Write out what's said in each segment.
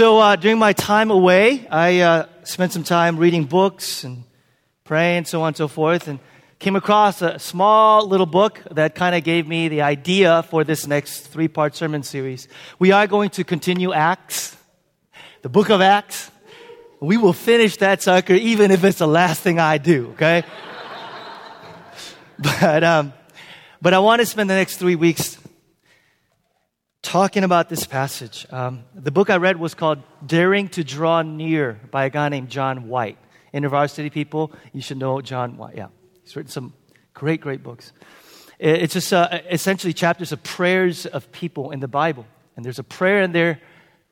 So uh, during my time away, I uh, spent some time reading books and praying, so on and so forth, and came across a small little book that kind of gave me the idea for this next three part sermon series. We are going to continue Acts, the book of Acts. We will finish that sucker even if it's the last thing I do, okay? but, um, but I want to spend the next three weeks talking about this passage. Um, the book I read was called Daring to Draw Near by a guy named John White. Any of our city people, you should know John White. Yeah, he's written some great, great books. It's just uh, essentially chapters of prayers of people in the Bible. And there's a prayer in there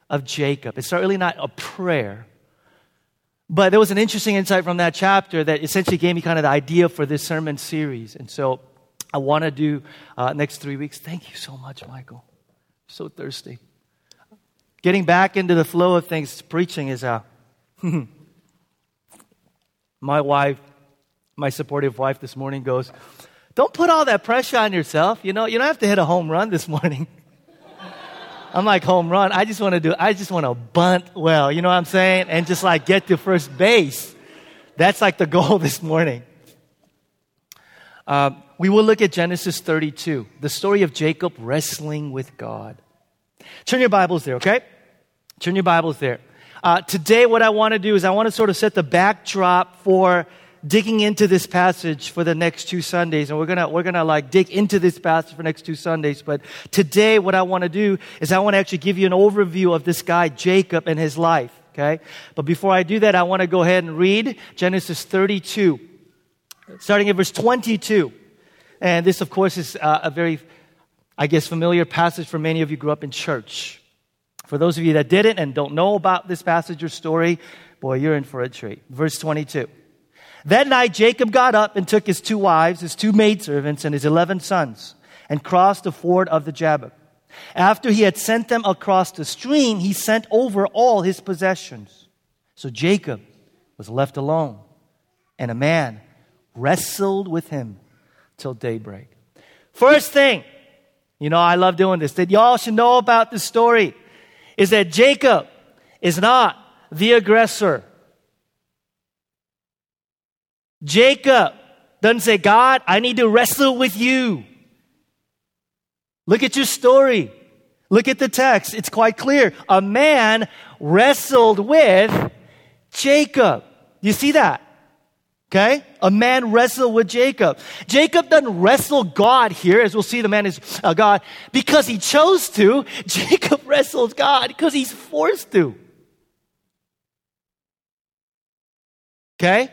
of Jacob. It's really not a prayer, but there was an interesting insight from that chapter that essentially gave me kind of the idea for this sermon series. And so I want to do uh, next three weeks. Thank you so much, Michael. So thirsty. Getting back into the flow of things, preaching is a. My wife, my supportive wife this morning goes, Don't put all that pressure on yourself. You know, you don't have to hit a home run this morning. I'm like, home run. I just want to do, I just want to bunt well, you know what I'm saying? And just like get to first base. That's like the goal this morning. Uh, we will look at Genesis 32, the story of Jacob wrestling with God. Turn your Bibles there, okay? Turn your Bibles there. Uh, today, what I want to do is I want to sort of set the backdrop for digging into this passage for the next two Sundays. And we're gonna, we're gonna like dig into this passage for next two Sundays. But today, what I want to do is I want to actually give you an overview of this guy, Jacob, and his life. Okay? But before I do that, I want to go ahead and read Genesis 32, starting at verse 22. And this, of course, is uh, a very, I guess, familiar passage for many of you who grew up in church. For those of you that didn't and don't know about this passage or story, boy, you're in for a treat. Verse 22. That night, Jacob got up and took his two wives, his two maidservants, and his eleven sons, and crossed the ford of the Jabbok. After he had sent them across the stream, he sent over all his possessions. So Jacob was left alone, and a man wrestled with him till daybreak. First thing, you know, I love doing this, that y'all should know about this story is that Jacob is not the aggressor. Jacob doesn't say, God, I need to wrestle with you. Look at your story. Look at the text. It's quite clear. A man wrestled with Jacob. You see that? Okay? A man wrestled with Jacob. Jacob doesn't wrestle God here, as we'll see the man is uh, God, because he chose to. Jacob wrestles God because he's forced to. Okay?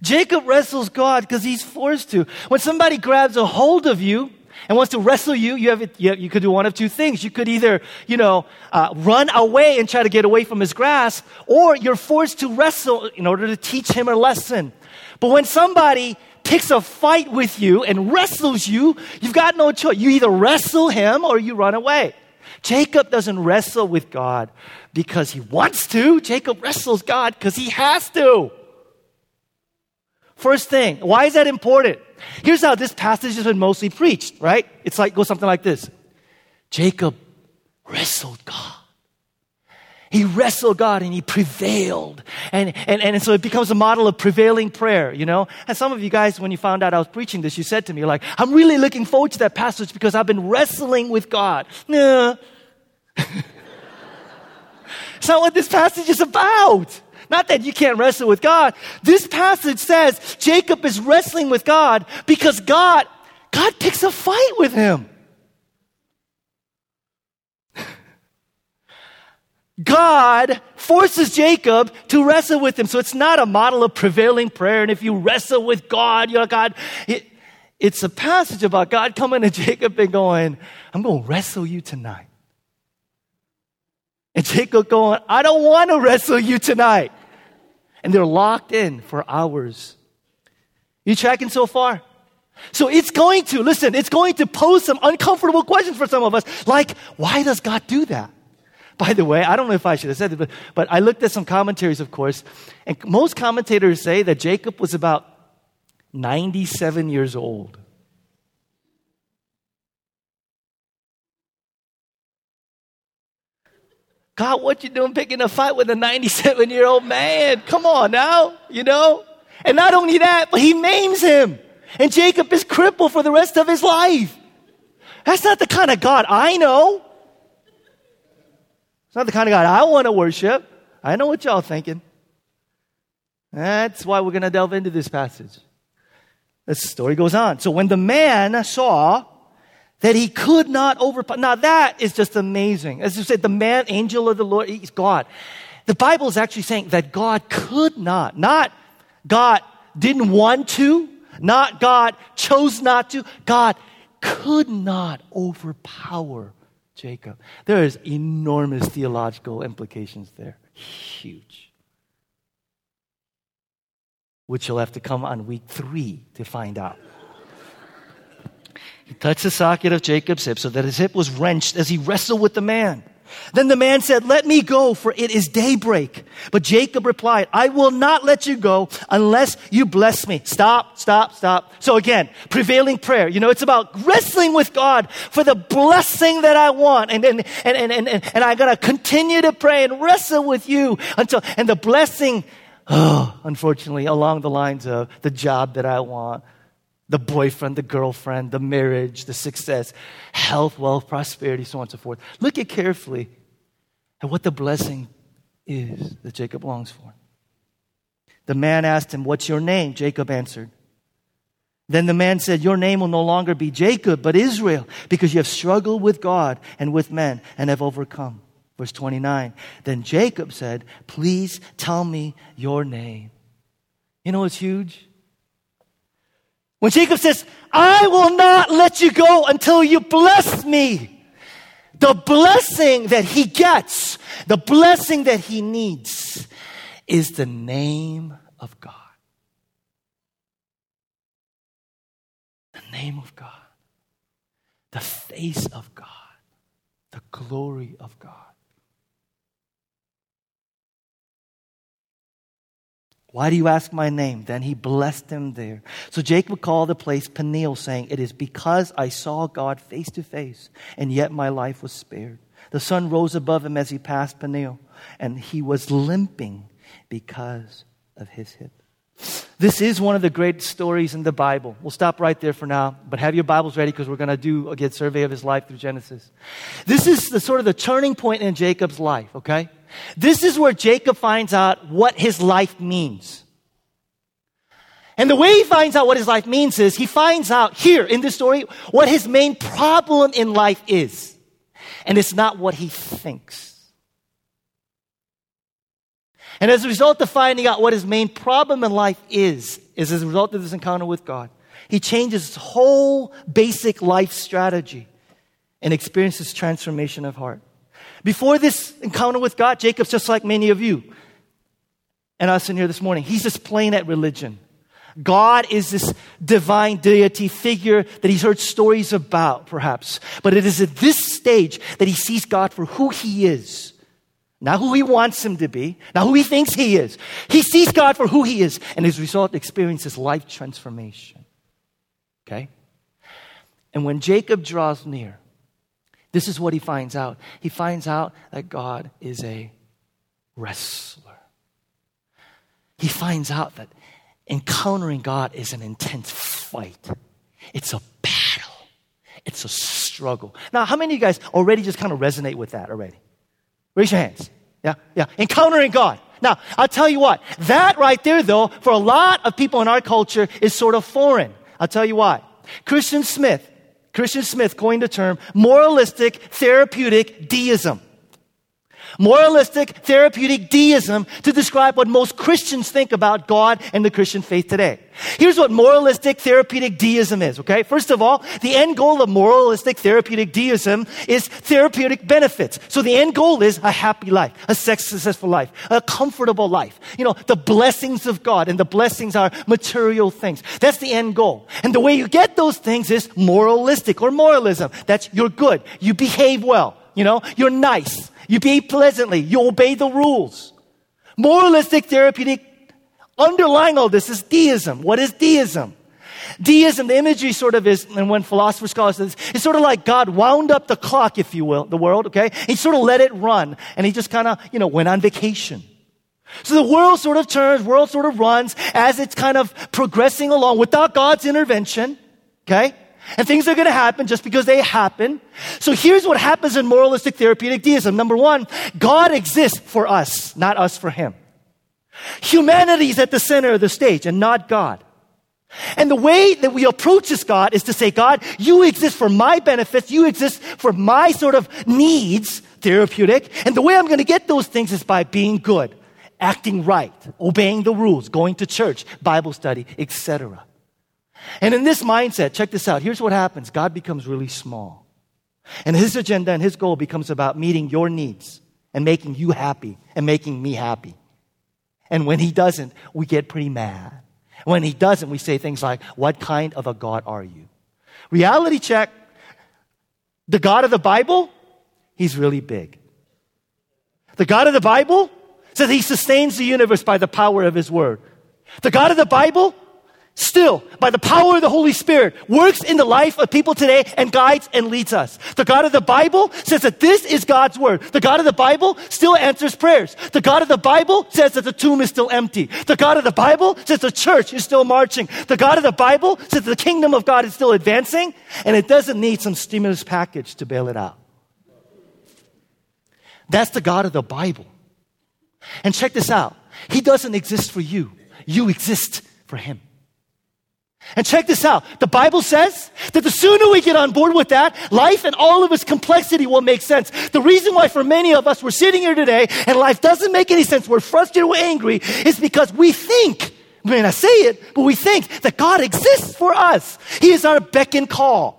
Jacob wrestles God because he's forced to. When somebody grabs a hold of you, and wants to wrestle you, you, have, you, you could do one of two things. You could either, you know, uh, run away and try to get away from his grasp, or you're forced to wrestle in order to teach him a lesson. But when somebody picks a fight with you and wrestles you, you've got no choice. You either wrestle him or you run away. Jacob doesn't wrestle with God because he wants to. Jacob wrestles God because he has to. First thing, why is that important? Here's how this passage has been mostly preached, right? It's like, goes something like this Jacob wrestled God. He wrestled God and he prevailed. And, and, and so it becomes a model of prevailing prayer, you know? And some of you guys, when you found out I was preaching this, you said to me, like, I'm really looking forward to that passage because I've been wrestling with God. Nah. It's not what this passage is about. Not that you can't wrestle with God. This passage says Jacob is wrestling with God because God, God picks a fight with him. God forces Jacob to wrestle with him. So it's not a model of prevailing prayer. And if you wrestle with God, you know, God, it, it's a passage about God coming to Jacob and going, I'm going to wrestle you tonight. And Jacob going, I don't want to wrestle you tonight and they're locked in for hours. You tracking so far? So it's going to, listen, it's going to pose some uncomfortable questions for some of us, like, why does God do that? By the way, I don't know if I should have said it, but, but I looked at some commentaries, of course, and most commentators say that Jacob was about 97 years old. God, what you doing picking a fight with a 97 year old man? Come on now, you know? And not only that, but he names him. And Jacob is crippled for the rest of his life. That's not the kind of God I know. It's not the kind of God I want to worship. I know what y'all thinking. That's why we're going to delve into this passage. The story goes on. So when the man saw that he could not overpower, now that is just amazing. As you said, the man, angel of the Lord, he's God. The Bible is actually saying that God could not, not God didn't want to, not God chose not to, God could not overpower Jacob. There is enormous theological implications there. Huge. Which you'll have to come on week three to find out. He touched the socket of Jacob's hip so that his hip was wrenched as he wrestled with the man. Then the man said, Let me go, for it is daybreak. But Jacob replied, I will not let you go unless you bless me. Stop, stop, stop. So again, prevailing prayer. You know, it's about wrestling with God for the blessing that I want. And, and, and, and, and, and, and I'm to continue to pray and wrestle with you until, and the blessing, oh, unfortunately, along the lines of the job that I want, the boyfriend, the girlfriend, the marriage, the success, health, wealth, prosperity, so on and so forth. Look at carefully at what the blessing is that Jacob longs for. The man asked him, What's your name? Jacob answered. Then the man said, Your name will no longer be Jacob, but Israel, because you have struggled with God and with men and have overcome. Verse 29. Then Jacob said, Please tell me your name. You know what's huge? When Jacob says, I will not let you go until you bless me. The blessing that he gets, the blessing that he needs is the name of God. The name of God. The face of God. The glory of God. Why do you ask my name? Then he blessed him there. So Jacob called the place Peniel, saying, It is because I saw God face to face, and yet my life was spared. The sun rose above him as he passed Peniel, and he was limping because of his hip. This is one of the great stories in the Bible. We'll stop right there for now, but have your Bibles ready because we're going to do a good survey of his life through Genesis. This is the sort of the turning point in Jacob's life, okay? This is where Jacob finds out what his life means. And the way he finds out what his life means is he finds out here in this story what his main problem in life is. And it's not what he thinks. And as a result of finding out what his main problem in life is, is as a result of this encounter with God, he changes his whole basic life strategy and experiences transformation of heart. Before this encounter with God, Jacob's just like many of you and us in here this morning. He's just playing at religion. God is this divine deity figure that he's heard stories about, perhaps. But it is at this stage that he sees God for who he is. Not who he wants him to be, not who he thinks he is. He sees God for who he is, and as a result, experiences life transformation. Okay? And when Jacob draws near, this is what he finds out. He finds out that God is a wrestler. He finds out that encountering God is an intense fight, it's a battle, it's a struggle. Now, how many of you guys already just kind of resonate with that already? Raise your hands. Yeah, yeah. Encountering God. Now, I'll tell you what, that right there, though, for a lot of people in our culture is sort of foreign. I'll tell you why. Christian Smith, Christian Smith coined the term moralistic therapeutic deism. Moralistic therapeutic deism to describe what most Christians think about God and the Christian faith today. Here's what moralistic therapeutic deism is, okay? First of all, the end goal of moralistic therapeutic deism is therapeutic benefits. So the end goal is a happy life, a sex successful life, a comfortable life. You know, the blessings of God, and the blessings are material things. That's the end goal. And the way you get those things is moralistic or moralism. That's you're good, you behave well, you know, you're nice, you behave pleasantly, you obey the rules. Moralistic therapeutic Underlying all this is deism. What is deism? Deism, the imagery sort of is, and when philosopher scholars say this, it's sort of like God wound up the clock, if you will, the world, okay? He sort of let it run, and he just kind of, you know, went on vacation. So the world sort of turns, world sort of runs as it's kind of progressing along without God's intervention, okay? And things are going to happen just because they happen. So here's what happens in moralistic therapeutic deism. Number one, God exists for us, not us for him. Humanity is at the center of the stage and not God. And the way that we approach this God is to say, God, you exist for my benefits. You exist for my sort of needs, therapeutic. And the way I'm going to get those things is by being good, acting right, obeying the rules, going to church, Bible study, etc. And in this mindset, check this out. Here's what happens. God becomes really small. And his agenda and his goal becomes about meeting your needs and making you happy and making me happy. And when he doesn't, we get pretty mad. When he doesn't, we say things like, What kind of a God are you? Reality check. The God of the Bible, he's really big. The God of the Bible says he sustains the universe by the power of his word. The God of the Bible still, by the power of the Holy Spirit, works in the life of people today and guides and leads us. The God of the Bible says that this is God's word. The God of the Bible still answers prayers. The God of the Bible says that the tomb is still empty. The God of the Bible says the church is still marching. The God of the Bible says the kingdom of God is still advancing and it doesn't need some stimulus package to bail it out. That's the God of the Bible. And check this out. He doesn't exist for you. You exist for him. And check this out. The Bible says that the sooner we get on board with that, life and all of its complexity will make sense. The reason why for many of us we're sitting here today and life doesn't make any sense, we're frustrated, we're angry, is because we think, I mean, I say it, but we think that God exists for us. He is our beck and call.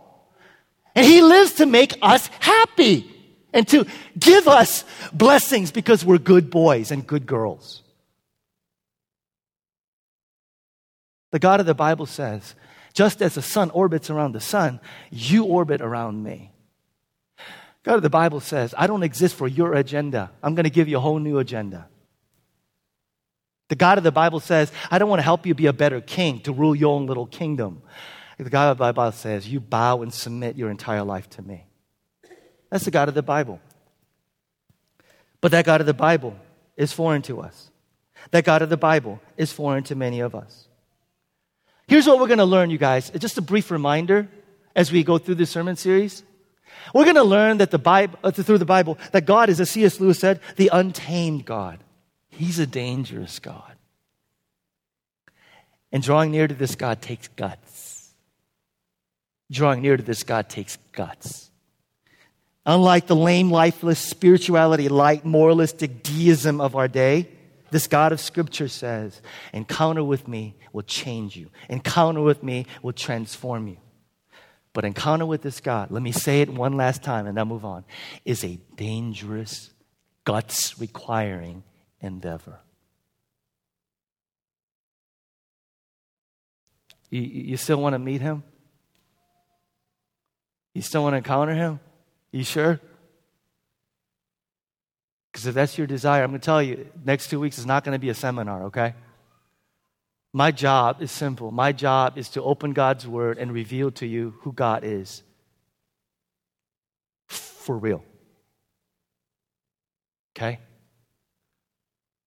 And He lives to make us happy and to give us blessings because we're good boys and good girls. The God of the Bible says, just as the sun orbits around the sun, you orbit around me. God of the Bible says, I don't exist for your agenda. I'm going to give you a whole new agenda. The God of the Bible says, I don't want to help you be a better king to rule your own little kingdom. The God of the Bible says, You bow and submit your entire life to me. That's the God of the Bible. But that God of the Bible is foreign to us. That God of the Bible is foreign to many of us. Here's what we're going to learn, you guys. Just a brief reminder as we go through this sermon series. We're going to learn that the Bible, uh, through the Bible, that God is, as C.S. Lewis said, the untamed God. He's a dangerous God. And drawing near to this God takes guts. Drawing near to this God takes guts. Unlike the lame, lifeless spirituality, light, moralistic deism of our day, this God of Scripture says, encounter with me will change you. Encounter with me will transform you. But encounter with this God, let me say it one last time and then move on, is a dangerous, guts requiring endeavor. You, you still want to meet him? You still want to encounter him? You sure? Because if that's your desire, I'm going to tell you, next two weeks is not going to be a seminar, okay? My job is simple. My job is to open God's word and reveal to you who God is for real. Okay?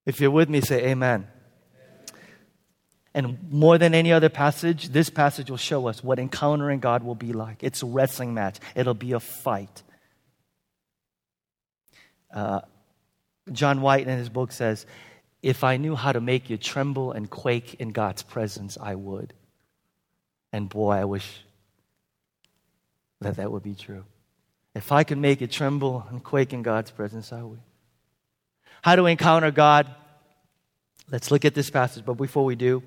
If you're with me, say amen. And more than any other passage, this passage will show us what encountering God will be like. It's a wrestling match, it'll be a fight. Uh, John White in his book says, If I knew how to make you tremble and quake in God's presence, I would. And boy, I wish that that would be true. If I could make you tremble and quake in God's presence, I would. How to encounter God? Let's look at this passage, but before we do,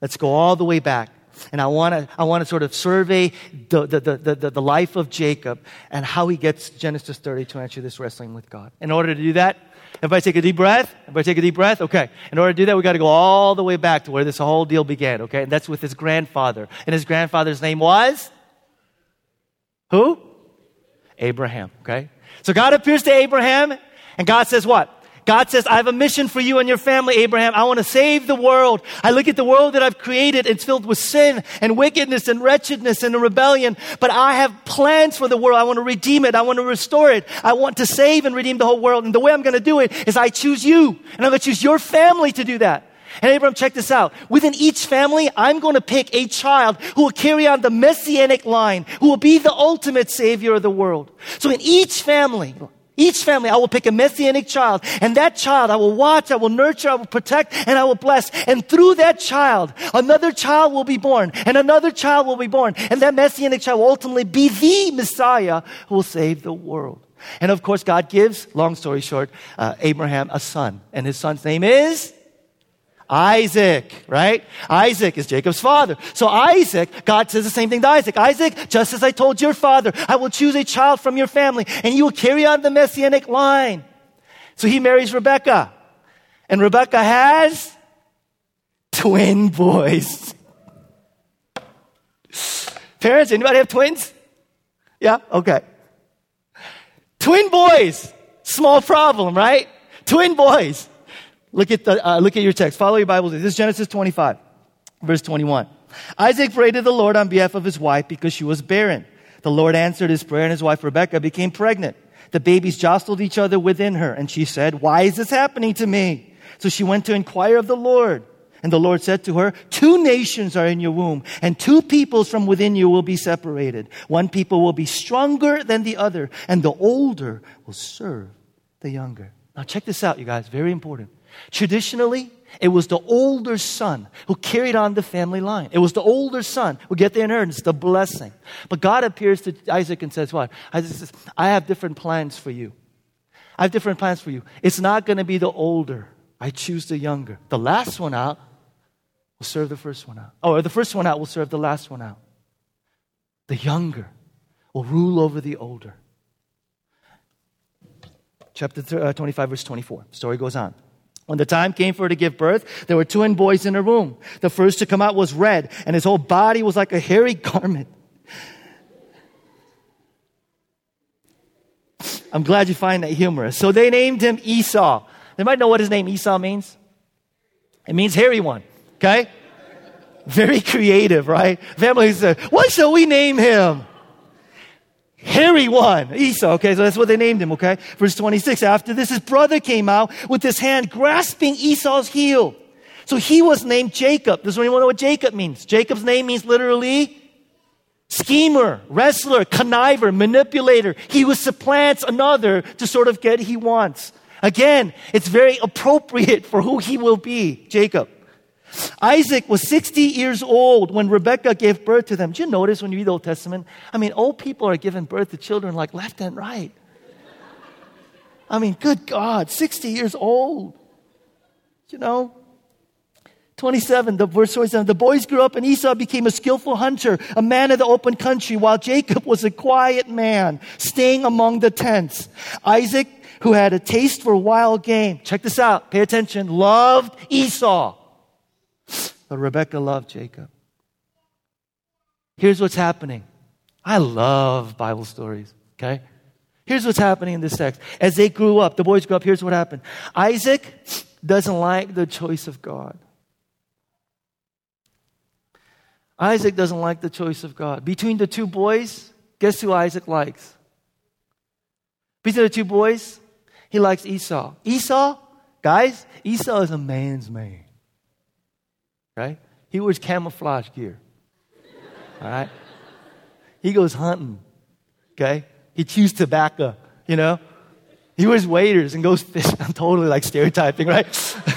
let's go all the way back. And I want to I wanna sort of survey the, the, the, the, the life of Jacob and how he gets Genesis 30 to answer this wrestling with God. In order to do that, Everybody take a deep breath. Everybody take a deep breath. Okay. In order to do that, we got to go all the way back to where this whole deal began. Okay. And that's with his grandfather. And his grandfather's name was? Who? Abraham. Okay. So God appears to Abraham and God says what? God says, I have a mission for you and your family, Abraham. I want to save the world. I look at the world that I've created. It's filled with sin and wickedness and wretchedness and rebellion. But I have plans for the world. I want to redeem it. I want to restore it. I want to save and redeem the whole world. And the way I'm going to do it is I choose you. And I'm going to choose your family to do that. And Abraham, check this out. Within each family, I'm going to pick a child who will carry on the messianic line, who will be the ultimate savior of the world. So in each family, each family, I will pick a messianic child, and that child I will watch, I will nurture, I will protect, and I will bless. And through that child, another child will be born, and another child will be born, and that messianic child will ultimately be the Messiah who will save the world. And of course, God gives, long story short, uh, Abraham a son, and his son's name is Isaac, right? Isaac is Jacob's father. So Isaac, God says the same thing to Isaac. Isaac, just as I told your father, I will choose a child from your family and you will carry on the messianic line. So he marries Rebecca. And Rebecca has twin boys. Parents, anybody have twins? Yeah? Okay. Twin boys. Small problem, right? Twin boys. Look at, the, uh, look at your text. Follow your Bible. This is Genesis 25, verse 21. Isaac prayed to the Lord on behalf of his wife because she was barren. The Lord answered his prayer and his wife Rebecca became pregnant. The babies jostled each other within her and she said, why is this happening to me? So she went to inquire of the Lord. And the Lord said to her, two nations are in your womb and two peoples from within you will be separated. One people will be stronger than the other and the older will serve the younger. Now check this out, you guys. Very important. Traditionally, it was the older son who carried on the family line. It was the older son who get the inheritance, the blessing. But God appears to Isaac and says, What? Isaac says, I have different plans for you. I have different plans for you. It's not going to be the older. I choose the younger. The last one out will serve the first one out. Or the first one out will serve the last one out. The younger will rule over the older. Chapter uh, 25, verse 24. The story goes on. When the time came for her to give birth, there were twin boys in her womb. The first to come out was red, and his whole body was like a hairy garment. I'm glad you find that humorous. So they named him Esau. They might know what his name Esau means. It means hairy one. Okay? Very creative, right? Family said, what shall we name him? Hairy one, Esau. Okay, so that's what they named him. Okay, verse 26. After this, his brother came out with his hand grasping Esau's heel. So he was named Jacob. Does anyone know what Jacob means? Jacob's name means literally schemer, wrestler, conniver, manipulator. He who supplants another to sort of get he wants. Again, it's very appropriate for who he will be, Jacob. Isaac was 60 years old when Rebekah gave birth to them. Did you notice when you read the Old Testament? I mean, old people are giving birth to children like left and right. I mean, good God, 60 years old. You know? 27, the verse 27, the boys grew up and Esau became a skillful hunter, a man of the open country, while Jacob was a quiet man, staying among the tents. Isaac, who had a taste for wild game, check this out, pay attention, loved Esau but Rebecca loved Jacob. Here's what's happening. I love Bible stories, okay? Here's what's happening in this text. As they grew up, the boys grew up, here's what happened. Isaac doesn't like the choice of God. Isaac doesn't like the choice of God. Between the two boys, guess who Isaac likes? Between the two boys, he likes Esau. Esau, guys, Esau is a man's man right? He wears camouflage gear. All right? He goes hunting. Okay? He chews tobacco, you know? He wears waders and goes fishing. I'm totally like stereotyping, right?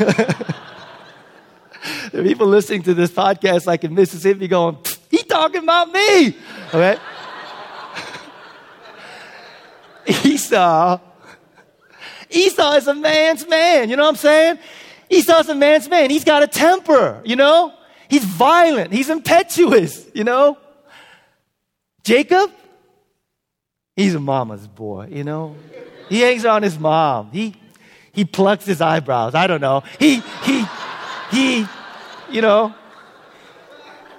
there are people listening to this podcast like in Mississippi going, he talking about me. Okay? Esau. Esau is a man's man. You know what I'm saying? Esau's a man's man. He's got a temper, you know? He's violent. He's impetuous, you know? Jacob, he's a mama's boy, you know? He hangs on his mom. He, he plucks his eyebrows. I don't know. He, he, he, you know,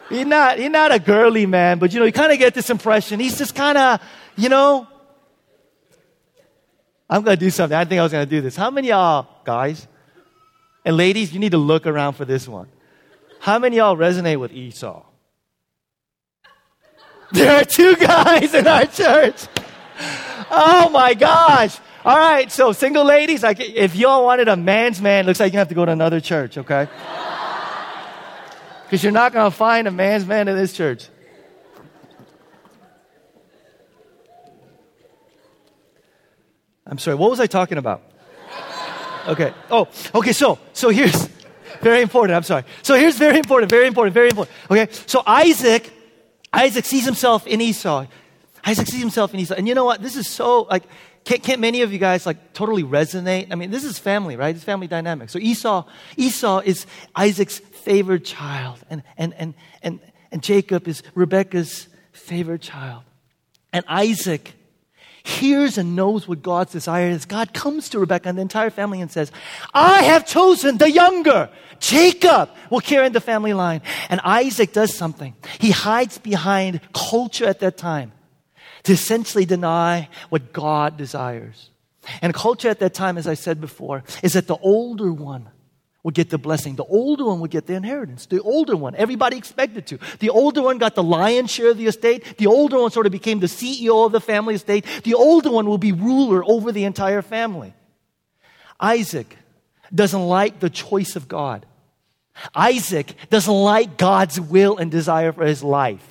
he's not, he's not a girly man, but you know, you kind of get this impression. He's just kind of, you know, I'm going to do something. I think I was going to do this. How many y'all, guys, and ladies, you need to look around for this one. How many y'all resonate with Esau? There are two guys in our church. Oh my gosh. All right, so single ladies, like if y'all wanted a man's man, looks like you have to go to another church, okay? Because you're not going to find a man's man in this church. I'm sorry, what was I talking about? Okay. Oh, okay, so so here's very important. I'm sorry. So here's very important, very important, very important. Okay. So Isaac, Isaac sees himself in Esau. Isaac sees himself in Esau. And you know what? This is so like can't, can't many of you guys like totally resonate? I mean, this is family, right? It's family dynamic. So Esau, Esau is Isaac's favorite child, and and and and and Jacob is Rebecca's favorite child. And Isaac hears and knows what God's desire is. God comes to Rebecca and the entire family and says, I have chosen the younger. Jacob will carry the family line. And Isaac does something. He hides behind culture at that time to essentially deny what God desires. And culture at that time, as I said before, is that the older one would get the blessing. The older one would get the inheritance. The older one, everybody expected to. The older one got the lion's share of the estate. The older one sort of became the CEO of the family estate. The older one will be ruler over the entire family. Isaac doesn't like the choice of God. Isaac doesn't like God's will and desire for his life.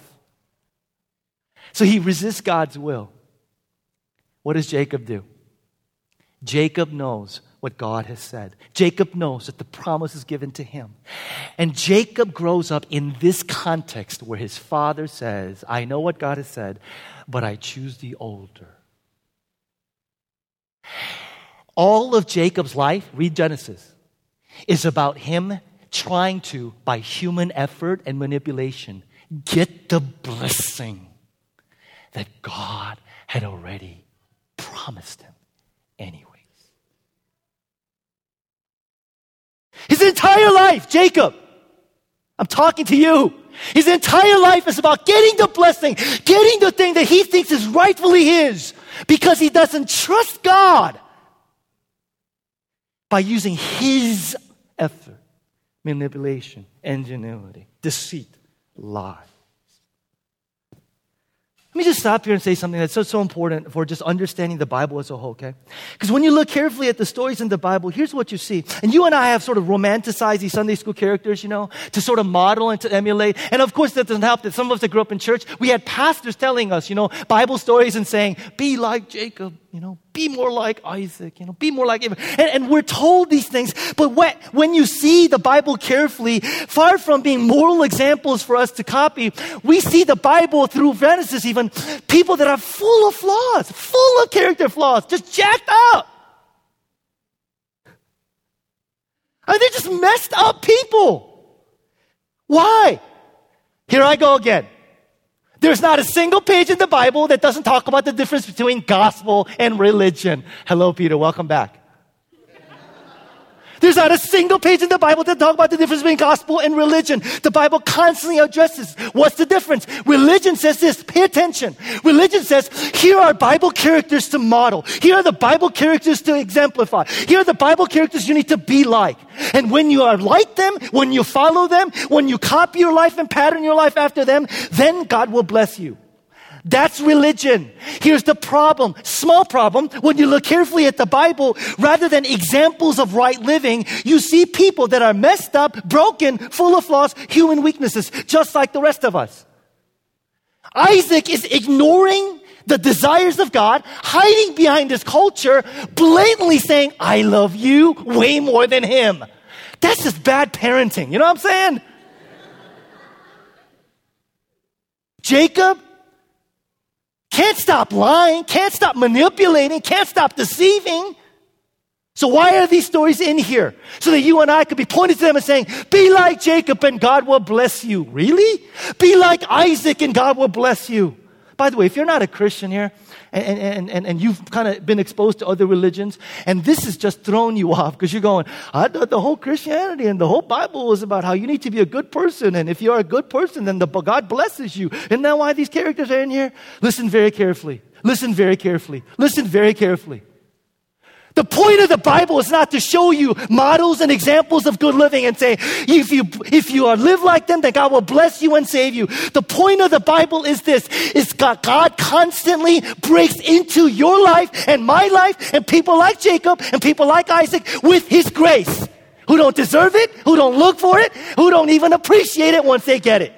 So he resists God's will. What does Jacob do? Jacob knows what God has said. Jacob knows that the promise is given to him. And Jacob grows up in this context where his father says, I know what God has said, but I choose the older. All of Jacob's life, read Genesis, is about him trying to, by human effort and manipulation, get the blessing that God had already promised him, anyways. His entire life, Jacob, I'm talking to you. His entire life is about getting the blessing, getting the thing that he thinks is rightfully his because he doesn't trust God by using his effort, manipulation, ingenuity, deceit, lie. Let me just stop here and say something that's so, so important for just understanding the Bible as a whole, okay? Because when you look carefully at the stories in the Bible, here's what you see. And you and I have sort of romanticized these Sunday school characters, you know, to sort of model and to emulate. And of course, that doesn't help that some of us that grew up in church, we had pastors telling us, you know, Bible stories and saying, be like Jacob, you know, be more like Isaac, you know, be more like Abraham. And, and we're told these things, but when, when you see the Bible carefully, far from being moral examples for us to copy, we see the Bible through Genesis even, people that are full of flaws, full of character flaws, just jacked up. I mean, they're just messed up people. Why? Here I go again. There's not a single page in the Bible that doesn't talk about the difference between gospel and religion. Hello, Peter. Welcome back. There's not a single page in the Bible that talks about the difference between gospel and religion. The Bible constantly addresses what's the difference. Religion says this, pay attention. Religion says, here are Bible characters to model. Here are the Bible characters to exemplify. Here are the Bible characters you need to be like. And when you are like them, when you follow them, when you copy your life and pattern your life after them, then God will bless you. That's religion. Here's the problem. Small problem. When you look carefully at the Bible, rather than examples of right living, you see people that are messed up, broken, full of flaws, human weaknesses, just like the rest of us. Isaac is ignoring the desires of God, hiding behind his culture, blatantly saying, I love you way more than him. That's just bad parenting. You know what I'm saying? Jacob can't stop lying, can't stop manipulating, can't stop deceiving. So why are these stories in here? So that you and I could be pointed to them and saying, be like Jacob and God will bless you. Really? Be like Isaac and God will bless you. By the way, if you're not a Christian here, and, and, and, and you've kind of been exposed to other religions, and this has just thrown you off because you're going, I thought the whole Christianity and the whole Bible was about how you need to be a good person, and if you're a good person, then the, God blesses you. Isn't that why these characters are in here? Listen very carefully. Listen very carefully. Listen very carefully. The point of the Bible is not to show you models and examples of good living and say, if you, if you are live like them, then God will bless you and save you. The point of the Bible is this, is God, God constantly breaks into your life and my life and people like Jacob and people like Isaac with His grace. Who don't deserve it, who don't look for it, who don't even appreciate it once they get it.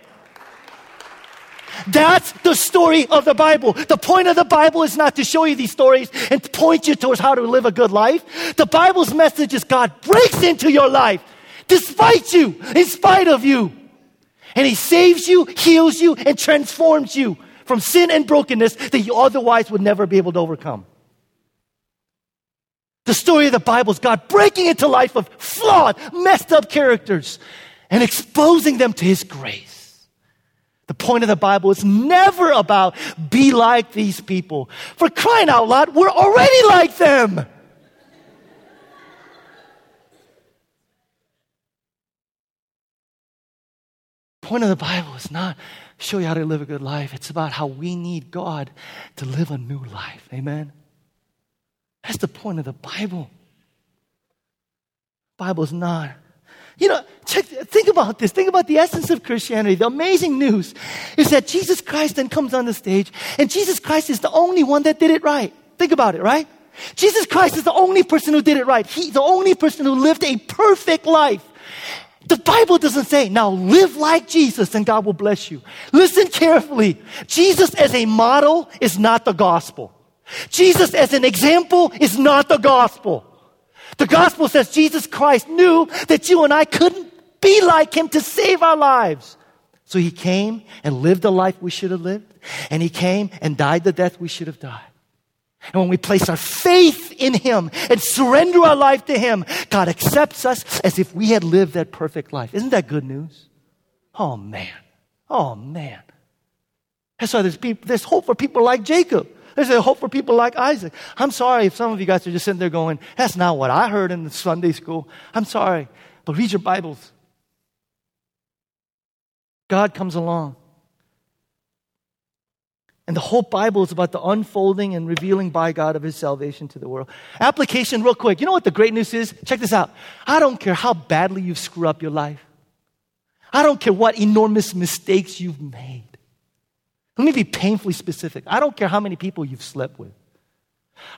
That's the story of the Bible. The point of the Bible is not to show you these stories and point you towards how to live a good life. The Bible's message is God breaks into your life despite you, in spite of you. And He saves you, heals you, and transforms you from sin and brokenness that you otherwise would never be able to overcome. The story of the Bible is God breaking into life of flawed, messed up characters and exposing them to His grace. The point of the Bible is never about be like these people. For crying out loud, we're already like them. point of the Bible is not show you how to live a good life. It's about how we need God to live a new life. Amen. That's the point of the Bible. Bible is not you know, check, think about this. Think about the essence of Christianity. The amazing news is that Jesus Christ then comes on the stage, and Jesus Christ is the only one that did it right. Think about it, right? Jesus Christ is the only person who did it right. He's the only person who lived a perfect life. The Bible doesn't say, now live like Jesus and God will bless you. Listen carefully. Jesus as a model is not the gospel. Jesus as an example is not the gospel. The gospel says Jesus Christ knew that you and I couldn't be like him to save our lives. So he came and lived the life we should have lived, and he came and died the death we should have died. And when we place our faith in him and surrender our life to him, God accepts us as if we had lived that perfect life. Isn't that good news? Oh man. Oh man. That's why there's, people, there's hope for people like Jacob. There's a hope for people like Isaac. I'm sorry if some of you guys are just sitting there going, that's not what I heard in the Sunday school. I'm sorry, but read your Bibles. God comes along. And the whole Bible is about the unfolding and revealing by God of his salvation to the world. Application, real quick. You know what the great news is? Check this out. I don't care how badly you screw up your life. I don't care what enormous mistakes you've made. Let me be painfully specific. I don't care how many people you've slept with.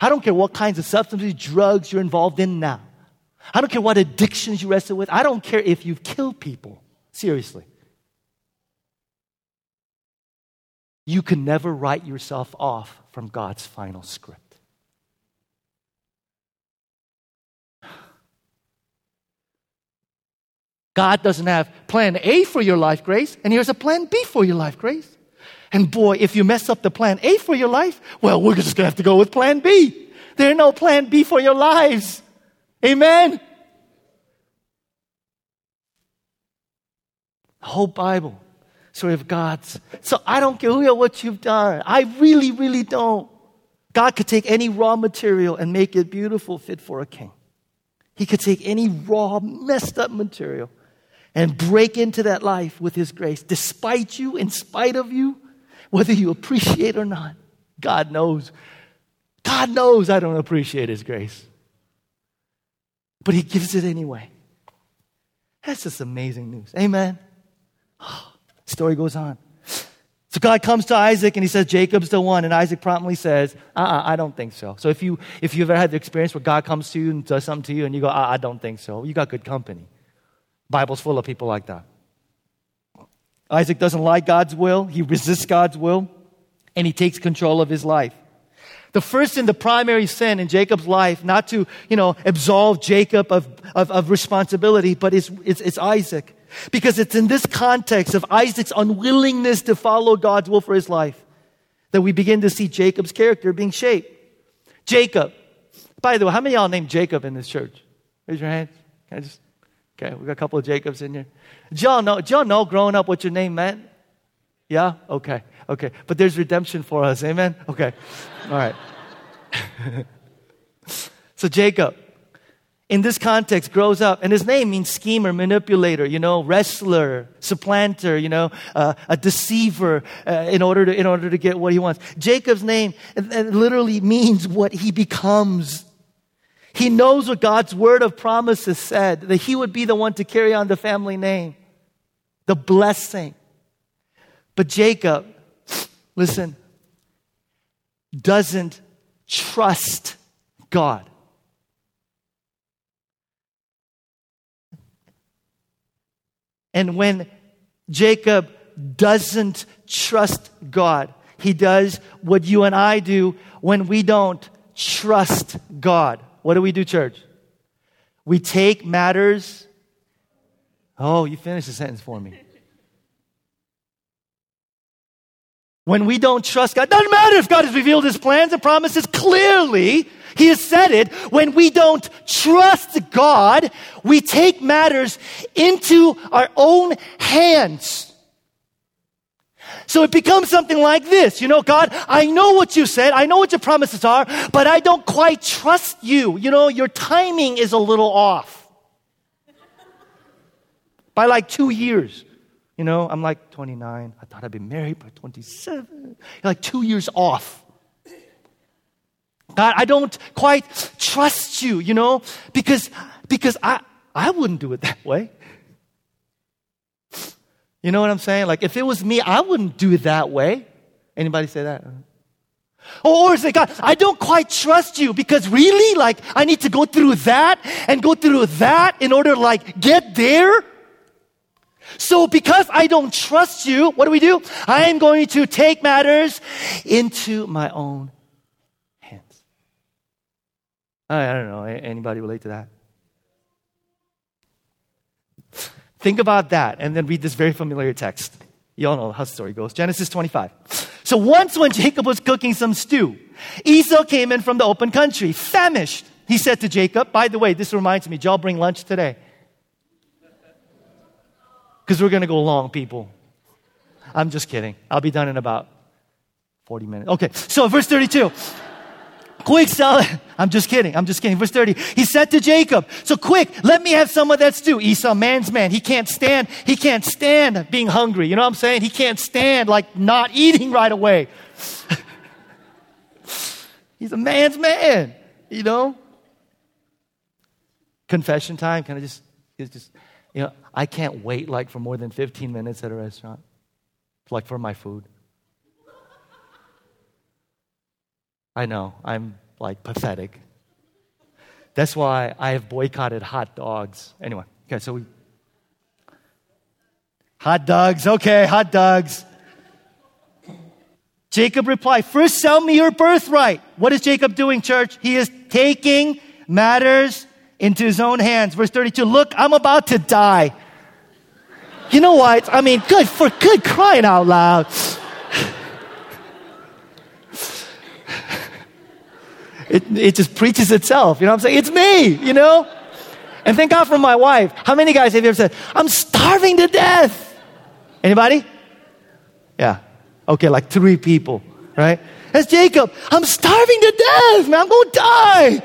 I don't care what kinds of substances, drugs you're involved in now. I don't care what addictions you wrestle with. I don't care if you've killed people. Seriously. You can never write yourself off from God's final script. God doesn't have plan A for your life, Grace, and here's a plan B for your life, Grace. And boy, if you mess up the plan A for your life, well, we're just going to have to go with plan B. There's no plan B for your lives. Amen. The whole Bible, story of God's. So I don't care what you've done. I really, really don't. God could take any raw material and make it beautiful, fit for a king. He could take any raw, messed up material and break into that life with His grace, despite you, in spite of you, whether you appreciate or not. God knows. God knows I don't appreciate His grace. But He gives it anyway. That's just amazing news. Amen. story goes on. So God comes to Isaac and he says, Jacob's the one. And Isaac promptly says, uh-uh, I don't think so. So if, you, if you've ever had the experience where God comes to you and does something to you and you go, uh, I don't think so, you got good company. Bible's full of people like that. Isaac doesn't like God's will, he resists God's will, and he takes control of his life. The first and the primary sin in Jacob's life, not to, you know, absolve Jacob of, of, of responsibility, but it's, it's, it's Isaac. Because it's in this context of Isaac's unwillingness to follow God's will for his life that we begin to see Jacob's character being shaped. Jacob. By the way, how many y'all named Jacob in this church? Raise your hands. Can I just, okay, we got a couple of Jacobs in here. Did y'all know, did y'all know growing up what your name meant? Yeah? Okay. Okay. But there's redemption for us. Amen? Okay. All right. so Jacob, in this context, grows up, and his name means schemer, manipulator, you know, wrestler, supplanter, you know, uh, a deceiver uh, in, order to, in order to get what he wants. Jacob's name literally means what he becomes. He knows what God's word of promise has said, that he would be the one to carry on the family name, the blessing. But Jacob, listen, doesn't trust God. And when Jacob doesn't trust God, he does what you and I do when we don't trust God. What do we do, church? We take matters. Oh, you finished the sentence for me. When we don't trust God, doesn't matter if God has revealed his plans and promises clearly. He has said it. When we don't trust God, we take matters into our own hands. So it becomes something like this. You know, God, I know what you said. I know what your promises are, but I don't quite trust you. You know, your timing is a little off. By like two years. You know, I'm like 29. I thought I'd be married by 27. You're like two years off. God, I don't quite trust you, you know, because, because I, I wouldn't do it that way. You know what I'm saying? Like, if it was me, I wouldn't do it that way. Anybody say that? Or it God, I don't quite trust you because really, like, I need to go through that and go through that in order to, like, get there? So because I don't trust you, what do we do? I am going to take matters into my own hands. I, don't know. Anybody relate to that? Think about that and then read this very familiar text. You all know how the story goes. Genesis 25. So once when Jacob was cooking some stew, Esau came in from the open country, famished. He said to Jacob, by the way, this reminds me, y'all bring lunch today? Because we're going to go long, people. I'm just kidding. I'll be done in about 40 minutes. Okay, so verse 32. Quick, sell I'm just kidding. I'm just kidding. Verse 30. He said to Jacob, so quick, let me have some of that stew. Esau, man's man. He can't stand, he can't stand being hungry. You know what I'm saying? He can't stand like not eating right away. He's a man's man, you know? Confession time. Can I just, just, I can't wait like for more than 15 minutes at a restaurant, like for my food. I know, I'm like pathetic. That's why I have boycotted hot dogs. Anyway, okay, so we. Hot dogs, okay, hot dogs. Jacob replied, First sell me your birthright. What is Jacob doing, church? He is taking matters into his own hands. Verse 32 Look, I'm about to die. You know what? I mean, good for good crying out loud. it, it just preaches itself. You know what I'm saying? It's me, you know? And thank God for my wife. How many guys have you ever said, I'm starving to death? Anybody? Yeah. Okay, like three people, right? That's Jacob. I'm starving to death, man. I'm going to die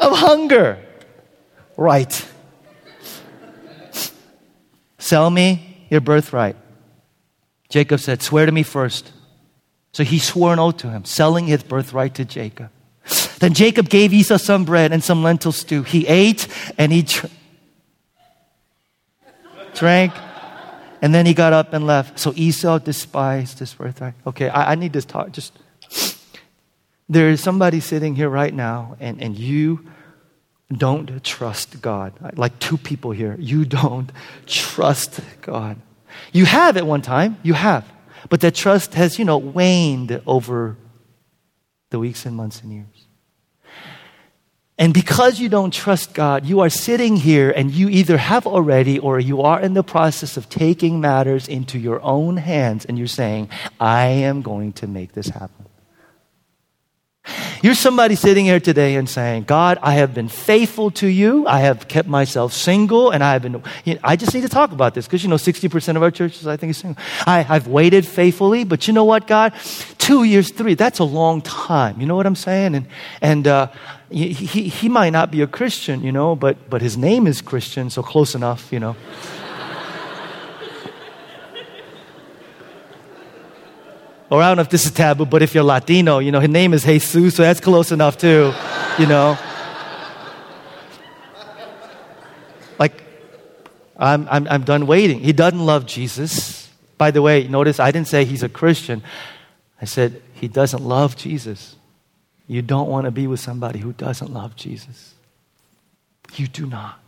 of hunger. Right. Sell me your birthright. Jacob said, Swear to me first. So he swore an oath to him, selling his birthright to Jacob. Then Jacob gave Esau some bread and some lentil stew. He ate and he drank, and then he got up and left. So Esau despised his birthright. Okay, I, I need to talk. Just there is somebody sitting here right now, and, and you don't trust God. Like two people here, you don't trust God. You have at one time, you have. But that trust has, you know, waned over the weeks and months and years. And because you don't trust God, you are sitting here and you either have already or you are in the process of taking matters into your own hands and you're saying, I am going to make this happen. You're somebody sitting here today and saying, God, I have been faithful to you. I have kept myself single and I have been, you know, I just need to talk about this because, you know, 60% of our churches, I think, is single. I, I've waited faithfully, but you know what, God? Two years, three, that's a long time. You know what I'm saying? And, and, uh, he, he, he might not be a Christian, you know, but, but his name is Christian, so close enough, you know. Or I don't know if this is taboo, but if you're Latino, you know, his name is Jesus, so that's close enough too, you know. Like, I'm, I'm, I'm done waiting. He doesn't love Jesus. By the way, notice I didn't say he's a Christian. I said he doesn't love Jesus. You don't want to be with somebody who doesn't love Jesus. You do not.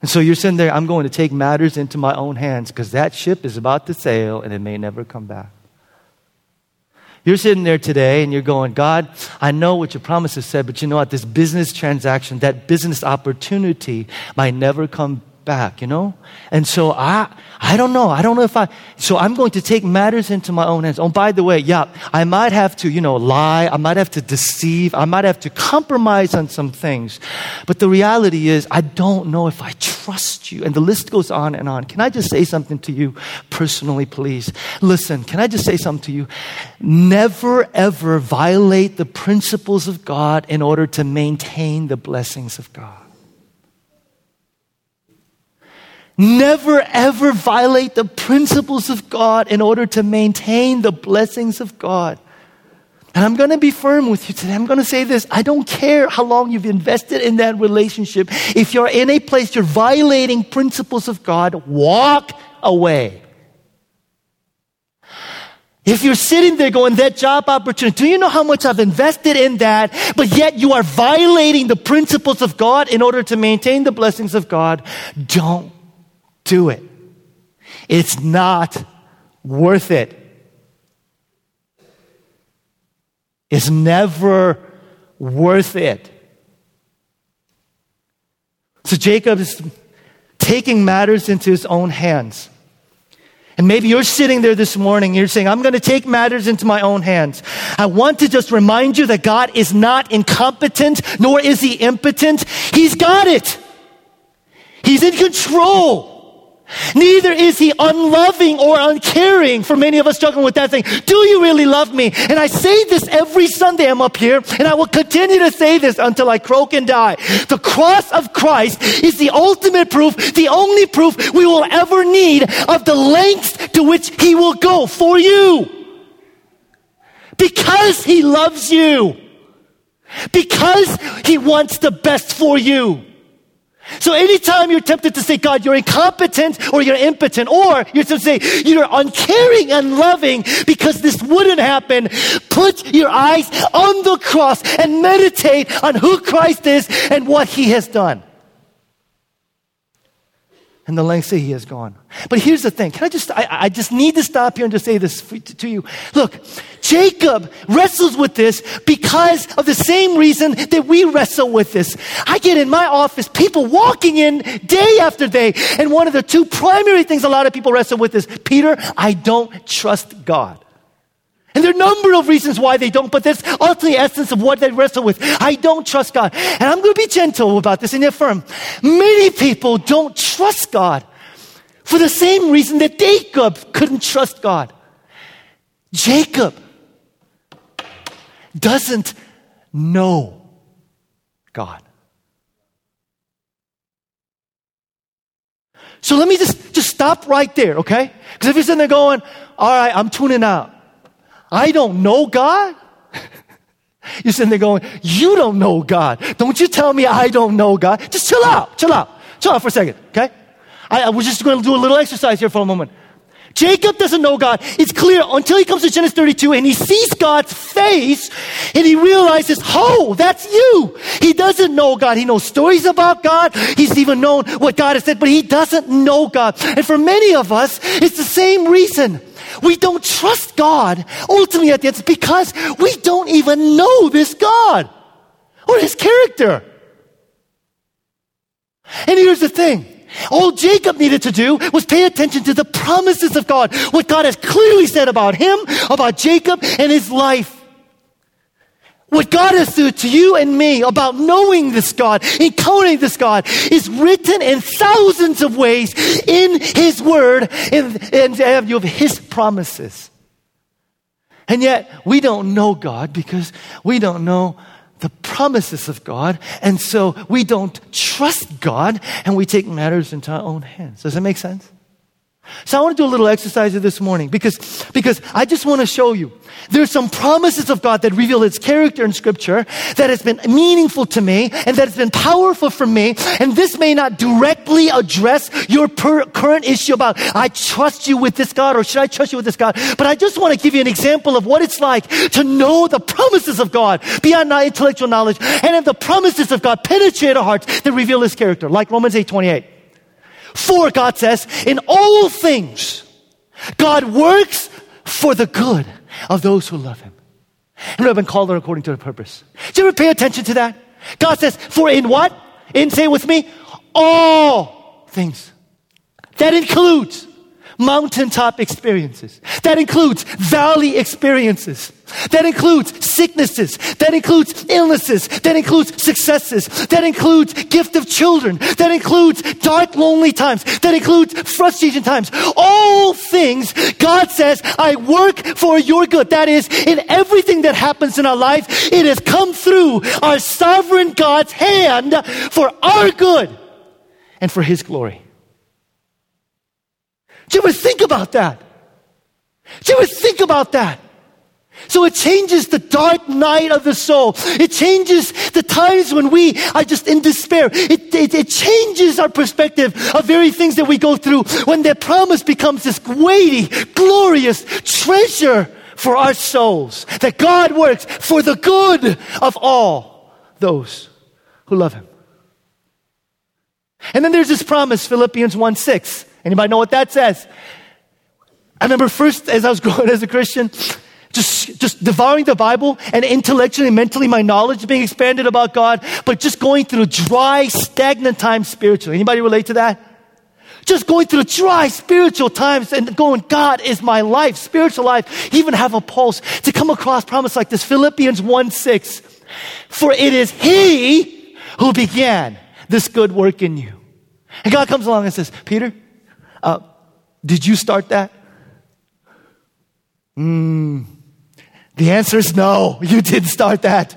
And so you're sitting there, I'm going to take matters into my own hands because that ship is about to sail and it may never come back. You're sitting there today and you're going, God, I know what your promises said, but you know what? This business transaction, that business opportunity might never come back, you know? And so I, I don't know. I don't know if I, so I'm going to take matters into my own hands. Oh, by the way, yeah, I might have to, you know, lie. I might have to deceive. I might have to compromise on some things. But the reality is, I don't know if I trust you. And the list goes on and on. Can I just say something to you personally, please? Listen, can I just say something to you? Never ever violate the principles of God in order to maintain the blessings of God. Never ever violate the principles of God in order to maintain the blessings of God. And I'm going to be firm with you today. I'm going to say this. I don't care how long you've invested in that relationship. If you're in a place you're violating principles of God, walk away. If you're sitting there going, that job opportunity, do you know how much I've invested in that? But yet you are violating the principles of God in order to maintain the blessings of God. Don't do it. It's not worth it. It's never worth it. So Jacob is taking matters into his own hands. And maybe you're sitting there this morning, you're saying, I'm going to take matters into my own hands. I want to just remind you that God is not incompetent, nor is he impotent. He's got it. He's in control. Neither is he unloving or uncaring for many of us struggling with that thing. Do you really love me? And I say this every Sunday I'm up here, and I will continue to say this until I croak and die. The cross of Christ is the ultimate proof, the only proof we will ever need of the lengths to which he will go for you. Because he loves you. Because he wants the best for you. So anytime you're tempted to say, God, you're incompetent or you're impotent, or you're to say you're uncaring and loving because this wouldn't happen, put your eyes on the cross and meditate on who Christ is and what he has done and the lengths that he has gone. But here's the thing. Can I just, I, I just need to stop here and just say this to you. Look, Jacob wrestles with this because of the same reason that we wrestle with this. I get in my office, people walking in day after day, and one of the two primary things a lot of people wrestle with is, Peter, I don't trust God. And there are a number of reasons why they don't, but that's ultimately the essence of what they wrestle with. I don't trust God. And I'm going to be gentle about this and affirm. Many people don't trust God for the same reason that Jacob couldn't trust God. Jacob doesn't know God. So let me just, just stop right there, okay? Because if you're sitting there going, all right, I'm tuning out. I don't know God. You're sitting there going, You don't know God. Don't you tell me I don't know God. Just chill out, chill out, chill out for a second, okay? I, I was just going to do a little exercise here for a moment. Jacob doesn't know God. It's clear until he comes to Genesis 32 and he sees God's face and he realizes, oh, that's you. He doesn't know God. He knows stories about God. He's even known what God has said, but he doesn't know God. And for many of us, it's the same reason. We don't trust God ultimately end because we don't even know this God or his character. And here's the thing. All Jacob needed to do was pay attention to the promises of God, what God has clearly said about him, about Jacob, and his life. What God has said to you and me about knowing this God, encountering this God, is written in thousands of ways in His Word and, and you have His promises. And yet, we don't know God because we don't know the promises of God. And so we don't trust God and we take matters into our own hands. Does that make sense? So I want to do a little exercise this morning because, because I just want to show you there's some promises of God that reveal His character in Scripture that has been meaningful to me and that has been powerful for me. And this may not directly address your per- current issue about I trust you with this God or should I trust you with this God. But I just want to give you an example of what it's like to know the promises of God beyond our intellectual knowledge and if the promises of God penetrate our hearts that reveal His character, like Romans 8 28. For God says, in all things, God works for the good of those who love him. And have been called according to the purpose. Do you ever pay attention to that? God says, for in what? In, say with me, all things. That includes mountaintop experiences. That includes valley experiences. That includes sicknesses. That includes illnesses. That includes successes. That includes gift of children. That includes dark, lonely times. That includes frustration times. All things, God says, I work for your good. That is, in everything that happens in our life, it has come through our sovereign God's hand for our good and for his glory. Do you ever think about that? Do you ever think about that? So it changes the dark night of the soul. It changes the times when we are just in despair. It, it, it, changes our perspective of very things that we go through when that promise becomes this weighty, glorious treasure for our souls. That God works for the good of all those who love Him. And then there's this promise, Philippians 1 6. Anybody know what that says? I remember first, as I was growing as a Christian, just, just devouring the Bible and intellectually and mentally my knowledge being expanded about God, but just going through dry, stagnant times spiritually. Anybody relate to that? Just going through dry spiritual times and going, God is my life, spiritual life, even have a pulse to come across promise like this. Philippians 1 6. For it is He who began this good work in you. And God comes along and says, Peter, uh, did you start that? Mm, the answer is no, you didn't start that.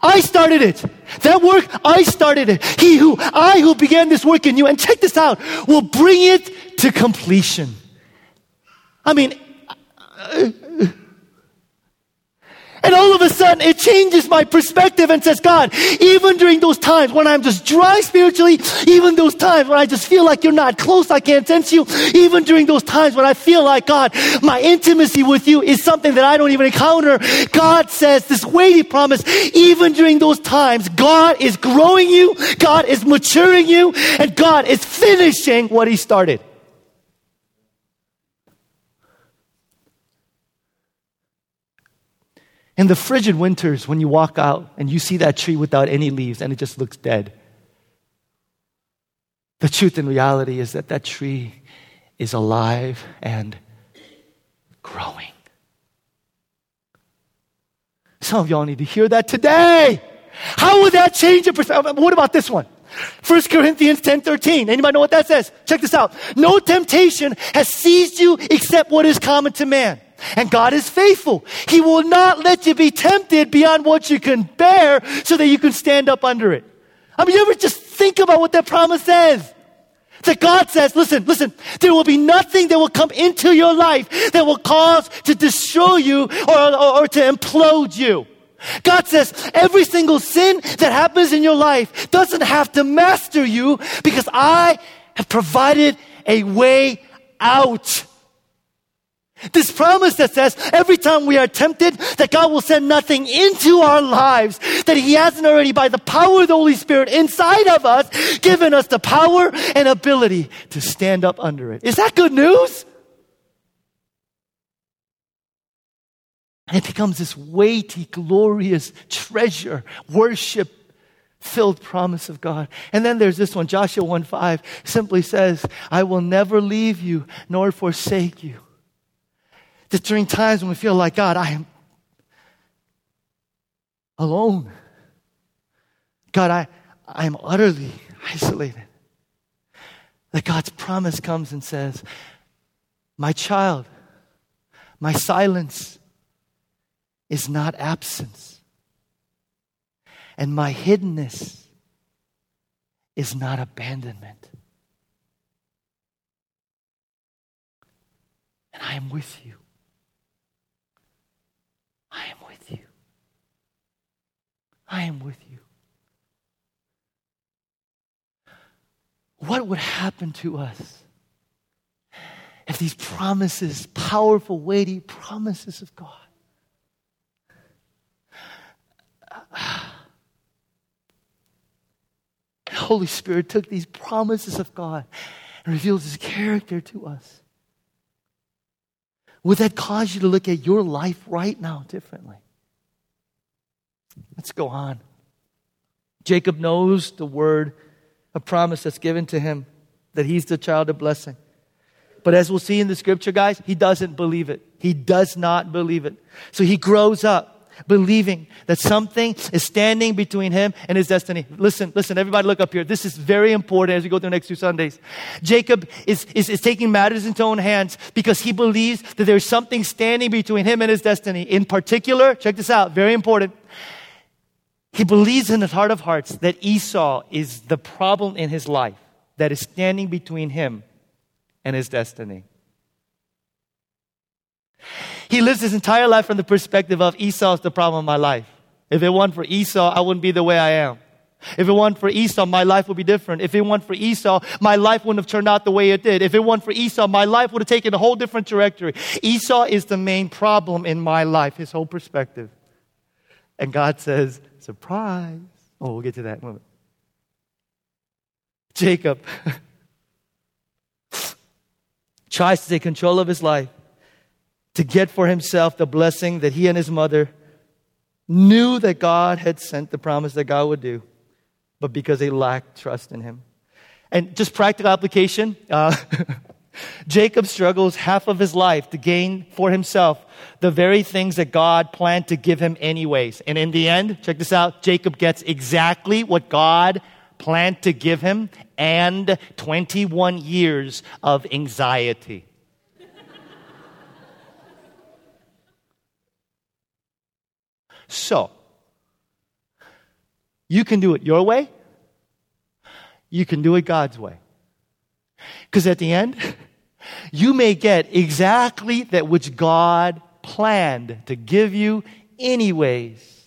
I started it. That work, I started it. He who, I who began this work in you, and check this out, will bring it to completion. I mean, uh, and all of a sudden, it changes my perspective and says, God, even during those times when I'm just dry spiritually, even those times when I just feel like you're not close, I can't sense you, even during those times when I feel like, God, my intimacy with you is something that I don't even encounter, God says this weighty promise, even during those times, God is growing you, God is maturing you, and God is finishing what He started. In the frigid winters, when you walk out and you see that tree without any leaves and it just looks dead, the truth and reality is that that tree is alive and growing. Some of y'all need to hear that today. How would that change your perspective? Uh, what about this one? 1 Corinthians 10 13. Anybody know what that says? Check this out. No temptation has seized you except what is common to man. And God is faithful. He will not let you be tempted beyond what you can bear so that you can stand up under it. I mean, you ever just think about what that promise says? That God says, listen, listen, there will be nothing that will come into your life that will cause to destroy you or, or, or to implode you. God says every single sin that happens in your life doesn't have to master you because I have provided a way out. This promise that says every time we are tempted, that God will send nothing into our lives that He hasn't already, by the power of the Holy Spirit inside of us, given us the power and ability to stand up under it. Is that good news? And it becomes this weighty, glorious treasure, worship filled promise of God. And then there's this one, Joshua 1 5 simply says, I will never leave you nor forsake you. That during times when we feel like, God, I am alone. God, I, I am utterly isolated. That God's promise comes and says, My child, my silence is not absence, and my hiddenness is not abandonment. and I am with you. I am with you. I am with you. What would happen to us if these promises, powerful, weighty promises of God, Holy Spirit took these promises of God and revealed His character to us. Would that cause you to look at your life right now differently? Let's go on. Jacob knows the word, a promise that's given to him that he's the child of blessing. But as we'll see in the scripture, guys, he doesn't believe it. He does not believe it. So he grows up believing that something is standing between him and his destiny. Listen, listen, everybody look up here. This is very important as we go through the next two Sundays. Jacob is, is, is taking matters into own hands because he believes that there's something standing between him and his destiny. In particular, check this out, very important. He believes in his heart of hearts that Esau is the problem in his life that is standing between him and his destiny. He lives his entire life from the perspective of Esau's the problem of my life. If it weren't for Esau, I wouldn't be the way I am. If it weren't for Esau, my life would be different. If it weren't for Esau, my life wouldn't have turned out the way it did. If it weren't for Esau, my life would have taken a whole different trajectory. Esau is the main problem in my life, his whole perspective. And God says, surprise. Oh, we'll get to that in a moment. Jacob tries to take control of his life to get for himself the blessing that he and his mother knew that God had sent the promise that God would do, but because they lacked trust in him. And just practical application uh, Jacob struggles half of his life to gain for himself the very things that God planned to give him, anyways. And in the end, check this out Jacob gets exactly what God planned to give him and 21 years of anxiety. So, you can do it your way, you can do it God's way. Because at the end, you may get exactly that which God planned to give you, anyways,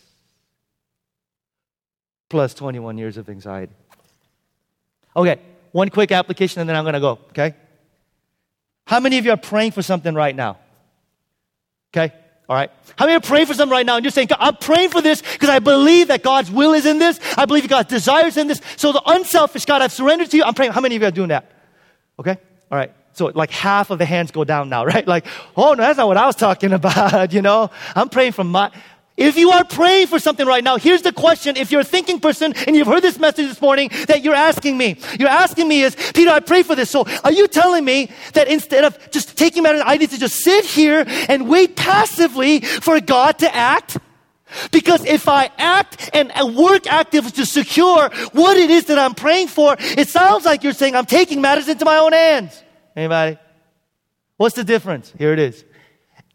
plus 21 years of anxiety. Okay, one quick application and then I'm going to go, okay? How many of you are praying for something right now? Okay? All right. How many are praying for something right now and you're saying, I'm praying for this because I believe that God's will is in this. I believe God's desires in this. So the unselfish God, I've surrendered to you. I'm praying. How many of you are doing that? Okay. All right. So like half of the hands go down now, right? Like, oh no, that's not what I was talking about. You know, I'm praying for my, if you are praying for something right now, here's the question. If you're a thinking person and you've heard this message this morning that you're asking me, you're asking me is, Peter, I pray for this. So are you telling me that instead of just taking matters, I need to just sit here and wait passively for God to act? Because if I act and work active to secure what it is that I'm praying for, it sounds like you're saying I'm taking matters into my own hands. Anybody? What's the difference? Here it is.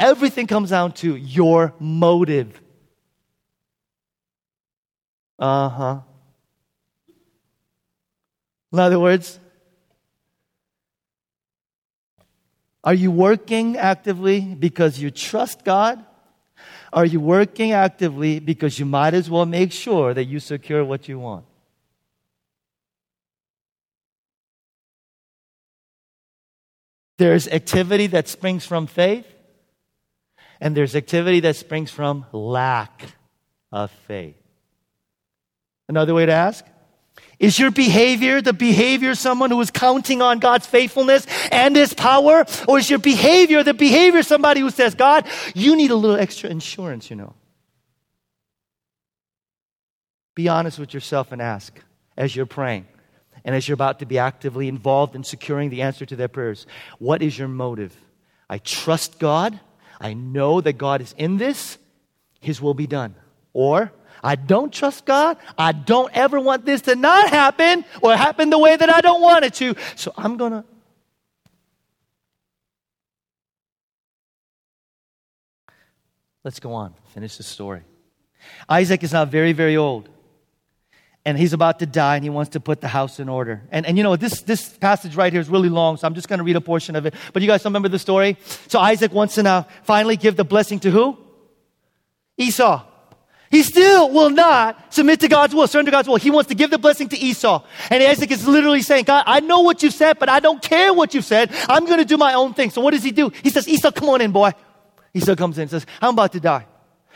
Everything comes down to your motive. Uh huh. In other words, are you working actively because you trust God? Are you working actively because you might as well make sure that you secure what you want? There's activity that springs from faith, and there's activity that springs from lack of faith. Another way to ask is your behavior the behavior of someone who is counting on God's faithfulness and His power? Or is your behavior the behavior of somebody who says, God, you need a little extra insurance, you know? Be honest with yourself and ask as you're praying and as you're about to be actively involved in securing the answer to their prayers. What is your motive? I trust God. I know that God is in this. His will be done. Or I don't trust God. I don't ever want this to not happen or happen the way that I don't want it to. So I'm going to. Let's go on, finish the story. Isaac is now very, very old. and he's about to die and he wants to put the house in order. And, and you know, this, this passage right here is really long, so I'm just going to read a portion of it. But you guys remember the story? So Isaac wants to now finally give the blessing to who? Esau. He still will not submit to God's will, surrender to God's will. He wants to give the blessing to Esau. And Isaac is literally saying, God, I know what you've said, but I don't care what you've said. I'm going to do my own thing. So what does he do? He says, Esau, come on in, boy. Esau comes in and says, I'm about to die.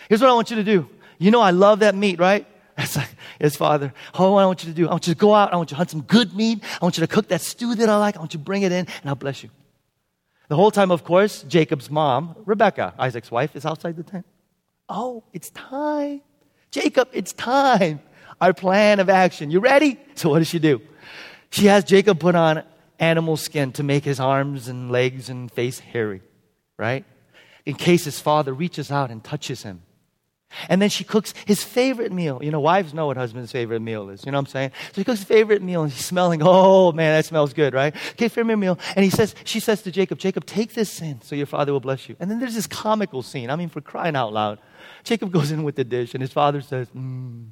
Here's what I want you to do. You know I love that meat, right? It's like, yes, Father. Oh, All I want you to do, I want you to go out. I want you to hunt some good meat. I want you to cook that stew that I like. I want you to bring it in, and I'll bless you. The whole time, of course, Jacob's mom, Rebecca, Isaac's wife, is outside the tent. Oh, it's time. Jacob, it's time. Our plan of action. You ready? So, what does she do? She has Jacob put on animal skin to make his arms and legs and face hairy, right? In case his father reaches out and touches him. And then she cooks his favorite meal. You know, wives know what husband's favorite meal is. You know what I'm saying? So he cooks his favorite meal and he's smelling, oh man, that smells good, right? Okay, favorite meal. And he says, she says to Jacob, Jacob, take this sin so your father will bless you. And then there's this comical scene. I mean, for crying out loud. Jacob goes in with the dish and his father says, mm.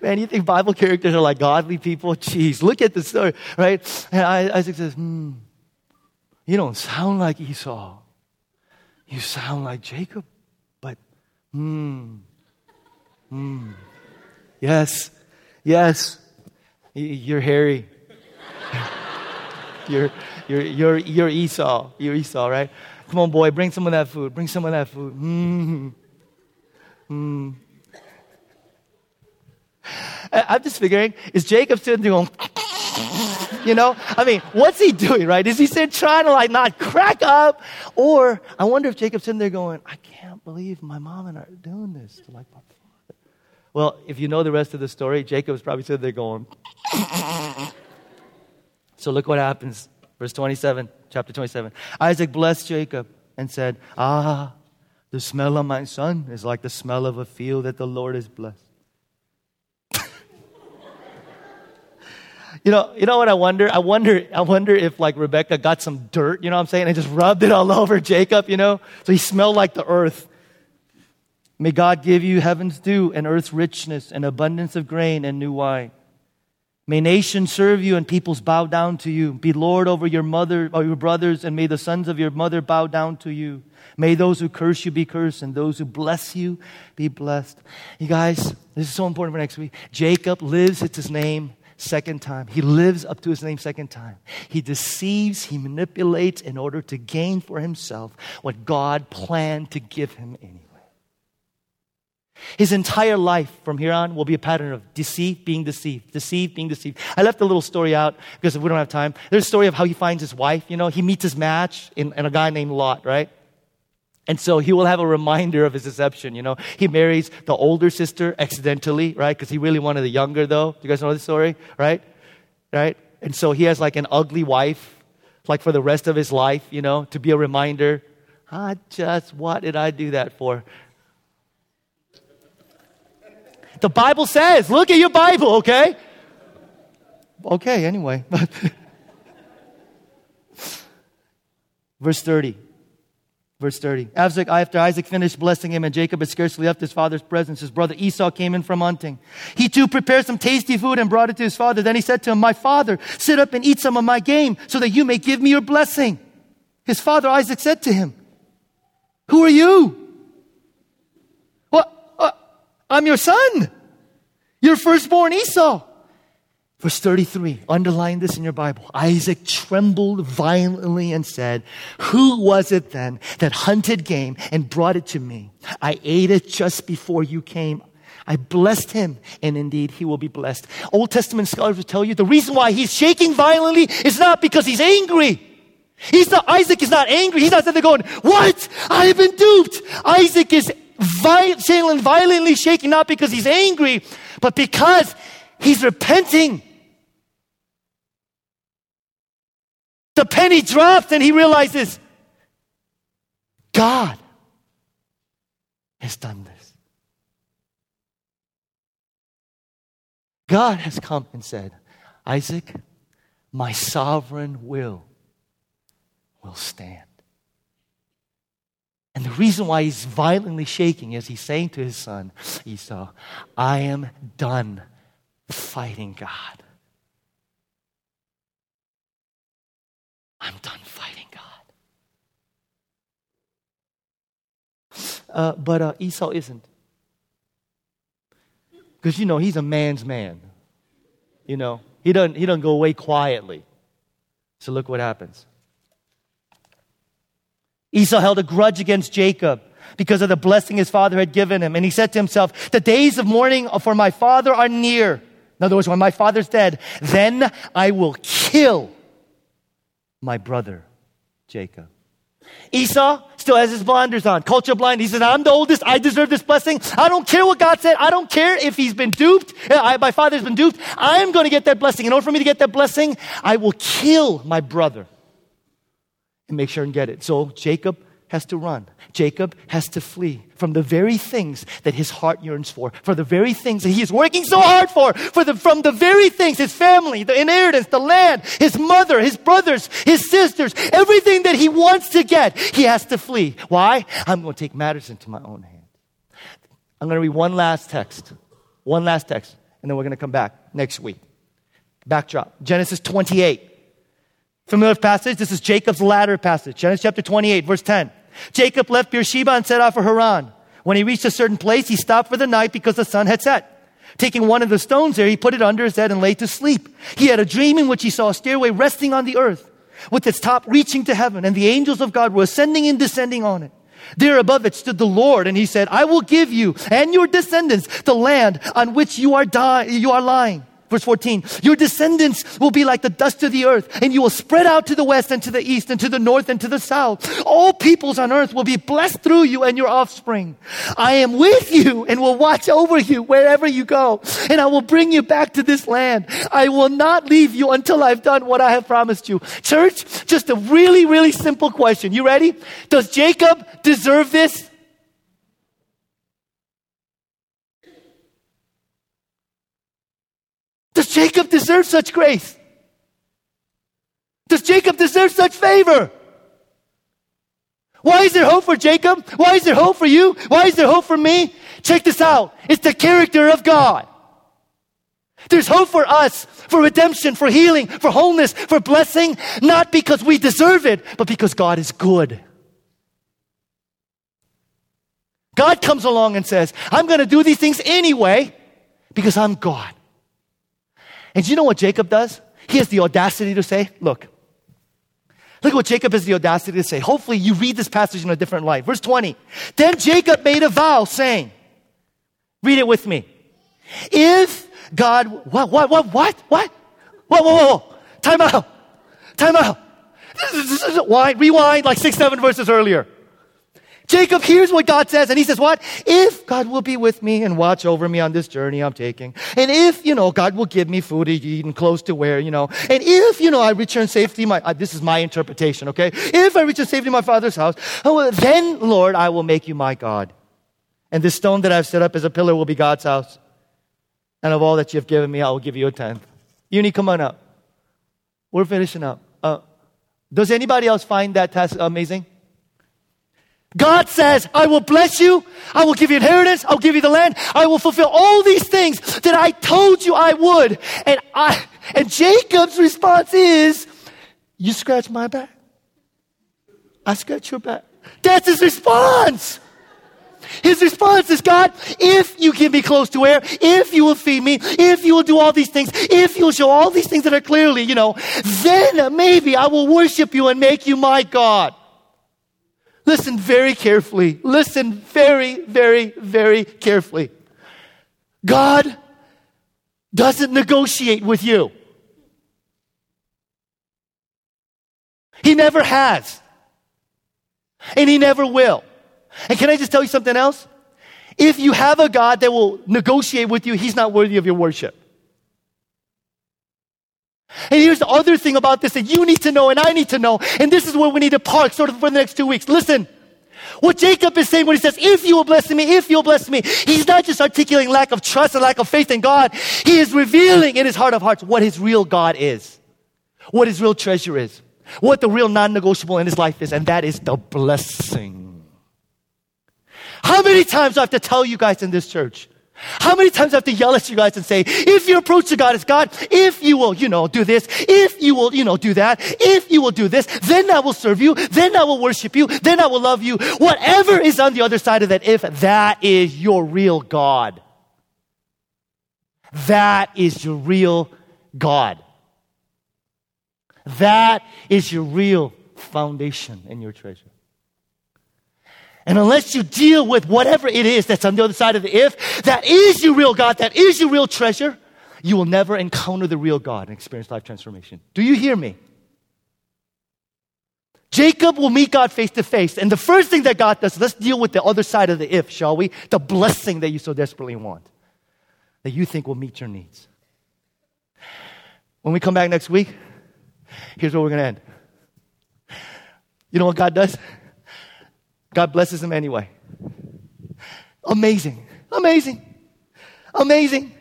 Man, you think Bible characters are like godly people? Jeez, look at the story, right? And Isaac says, hmm, you don't sound like Esau. You sound like Jacob, but hmm, hmm. Yes, yes, you're hairy. you're, you're, you're, you're Esau. You're Esau, right? Come on, boy, bring some of that food. Bring some of that food. Hmm. Hmm. I'm just figuring, is Jacob sitting there going, you know? I mean, what's he doing, right? Is he sitting trying to like not crack up? Or I wonder if Jacob's sitting there going, I can't believe my mom and I are doing this to like my father. Well, if you know the rest of the story, Jacob's probably sitting there going, so look what happens. Verse 27, chapter 27. Isaac blessed Jacob and said, Ah, the smell of my son is like the smell of a field that the Lord has blessed. You know, you know what I wonder? I wonder, I wonder if like Rebecca got some dirt, you know what I'm saying, and just rubbed it all over Jacob, you know? So he smelled like the earth. May God give you heaven's dew and earth's richness and abundance of grain and new wine. May nations serve you and peoples bow down to you. Be Lord over your mother or your brothers, and may the sons of your mother bow down to you. May those who curse you be cursed, and those who bless you be blessed. You guys, this is so important for next week. Jacob lives, it's his name, second time. He lives up to his name second time. He deceives, he manipulates in order to gain for himself what God planned to give him anyway. His entire life from here on will be a pattern of deceit, being deceived, deceived, being deceived. I left a little story out because we don't have time. There's a story of how he finds his wife. You know, he meets his match in, in a guy named Lot, right? And so he will have a reminder of his deception. You know, he marries the older sister accidentally, right? Because he really wanted the younger, though. Do you guys know this story, right? Right? And so he has like an ugly wife, like for the rest of his life, you know, to be a reminder. I just, what did I do that for? The Bible says, look at your Bible, okay? Okay, anyway. Verse 30. Verse 30. Isaac, after Isaac finished blessing him and Jacob had scarcely left his father's presence, his brother Esau came in from hunting. He too prepared some tasty food and brought it to his father. Then he said to him, My father, sit up and eat some of my game so that you may give me your blessing. His father Isaac said to him, Who are you? I'm your son, your firstborn Esau. Verse 33, underline this in your Bible. Isaac trembled violently and said, Who was it then that hunted game and brought it to me? I ate it just before you came. I blessed him, and indeed he will be blessed. Old Testament scholars will tell you the reason why he's shaking violently is not because he's angry. He's not, Isaac is not angry. He's not sitting there going, What? I have been duped. Isaac is violent, violently shaking, not because he's angry, but because he's repenting. The penny drops and he realizes God has done this. God has come and said, Isaac, my sovereign will will stand. And the reason why he's violently shaking is he's saying to his son, Esau, I am done fighting God. I'm done fighting God. Uh, but uh, Esau isn't. Because, you know, he's a man's man. You know, he doesn't, he doesn't go away quietly. So look what happens. Esau held a grudge against Jacob because of the blessing his father had given him. And he said to himself, The days of mourning for my father are near. In other words, when my father's dead, then I will kill my brother Jacob. Esau still has his blinders on, culture blind. He says, I'm the oldest. I deserve this blessing. I don't care what God said. I don't care if he's been duped. I, my father's been duped. I'm going to get that blessing. In order for me to get that blessing, I will kill my brother and make sure and get it. So Jacob has to run. Jacob has to flee from the very things that his heart yearns for, for the very things that he is working so hard for, for the, from the very things, his family, the inheritance, the land, his mother, his brothers, his sisters, everything that he wants to get, he has to flee. Why? I'm going to take matters into my own hands. I'm going to read one last text, one last text, and then we're going to come back next week. Backdrop Genesis 28. Familiar passage? This is Jacob's ladder passage. Genesis chapter 28, verse 10. Jacob left Beersheba and set out for Haran. When he reached a certain place, he stopped for the night because the sun had set. Taking one of the stones there, he put it under his head and lay to sleep. He had a dream in which he saw a stairway resting on the earth with its top reaching to heaven and the angels of God were ascending and descending on it. There above it stood the Lord and he said, I will give you and your descendants the land on which you are dying, you are lying. Verse 14, your descendants will be like the dust of the earth, and you will spread out to the west and to the east and to the north and to the south. All peoples on earth will be blessed through you and your offspring. I am with you and will watch over you wherever you go, and I will bring you back to this land. I will not leave you until I've done what I have promised you. Church, just a really, really simple question. You ready? Does Jacob deserve this? Does Jacob deserve such grace? Does Jacob deserve such favor? Why is there hope for Jacob? Why is there hope for you? Why is there hope for me? Check this out. It's the character of God. There's hope for us, for redemption, for healing, for wholeness, for blessing, not because we deserve it, but because God is good. God comes along and says, I'm going to do these things anyway because I'm God. And you know what Jacob does? He has the audacity to say, look, look at what Jacob has the audacity to say. Hopefully you read this passage in a different light. Verse 20. Then Jacob made a vow saying, read it with me. If God, what, what, what, what, what? Whoa, whoa, whoa. Time out. Time out. Rewind, rewind like six, seven verses earlier. Jacob hears what God says and he says, what? If God will be with me and watch over me on this journey I'm taking, and if, you know, God will give me food to eat and clothes to wear, you know, and if, you know, I return safely, my, uh, this is my interpretation, okay? If I return safely to my father's house, oh, well, then, Lord, I will make you my God. And this stone that I've set up as a pillar will be God's house. And of all that you've given me, I will give you a tenth. Uni, come on up. We're finishing up. Uh, does anybody else find that task amazing? God says, I will bless you. I will give you inheritance. I'll give you the land. I will fulfill all these things that I told you I would. And I, and Jacob's response is, you scratch my back. I scratch your back. That's his response. His response is, God, if you give me close to air, if you will feed me, if you will do all these things, if you'll show all these things that are clearly, you know, then maybe I will worship you and make you my God. Listen very carefully. Listen very, very, very carefully. God doesn't negotiate with you. He never has. And he never will. And can I just tell you something else? If you have a God that will negotiate with you, he's not worthy of your worship. And here's the other thing about this that you need to know and I need to know. And this is where we need to park sort of for the next two weeks. Listen. What Jacob is saying when he says, if you will bless me, if you'll bless me, he's not just articulating lack of trust and lack of faith in God. He is revealing in his heart of hearts what his real God is. What his real treasure is. What the real non-negotiable in his life is. And that is the blessing. How many times do I have to tell you guys in this church? How many times I have to yell at you guys and say, if your approach to God is God, if you will, you know, do this, if you will, you know, do that, if you will do this, then I will serve you, then I will worship you, then I will love you. Whatever is on the other side of that if, that is your real God. That is your real God. That is your real foundation and your treasure. And unless you deal with whatever it is that's on the other side of the if, that is your real God, that is your real treasure, you will never encounter the real God and experience life transformation. Do you hear me? Jacob will meet God face to face. And the first thing that God does, let's deal with the other side of the if, shall we? The blessing that you so desperately want, that you think will meet your needs. When we come back next week, here's where we're going to end. You know what God does? God blesses him anyway. Amazing. Amazing. Amazing.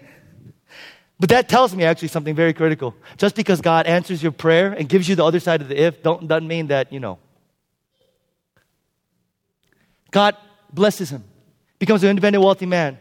But that tells me actually something very critical. Just because God answers your prayer and gives you the other side of the if, don't, doesn't mean that, you know. God blesses him, becomes an independent, wealthy man.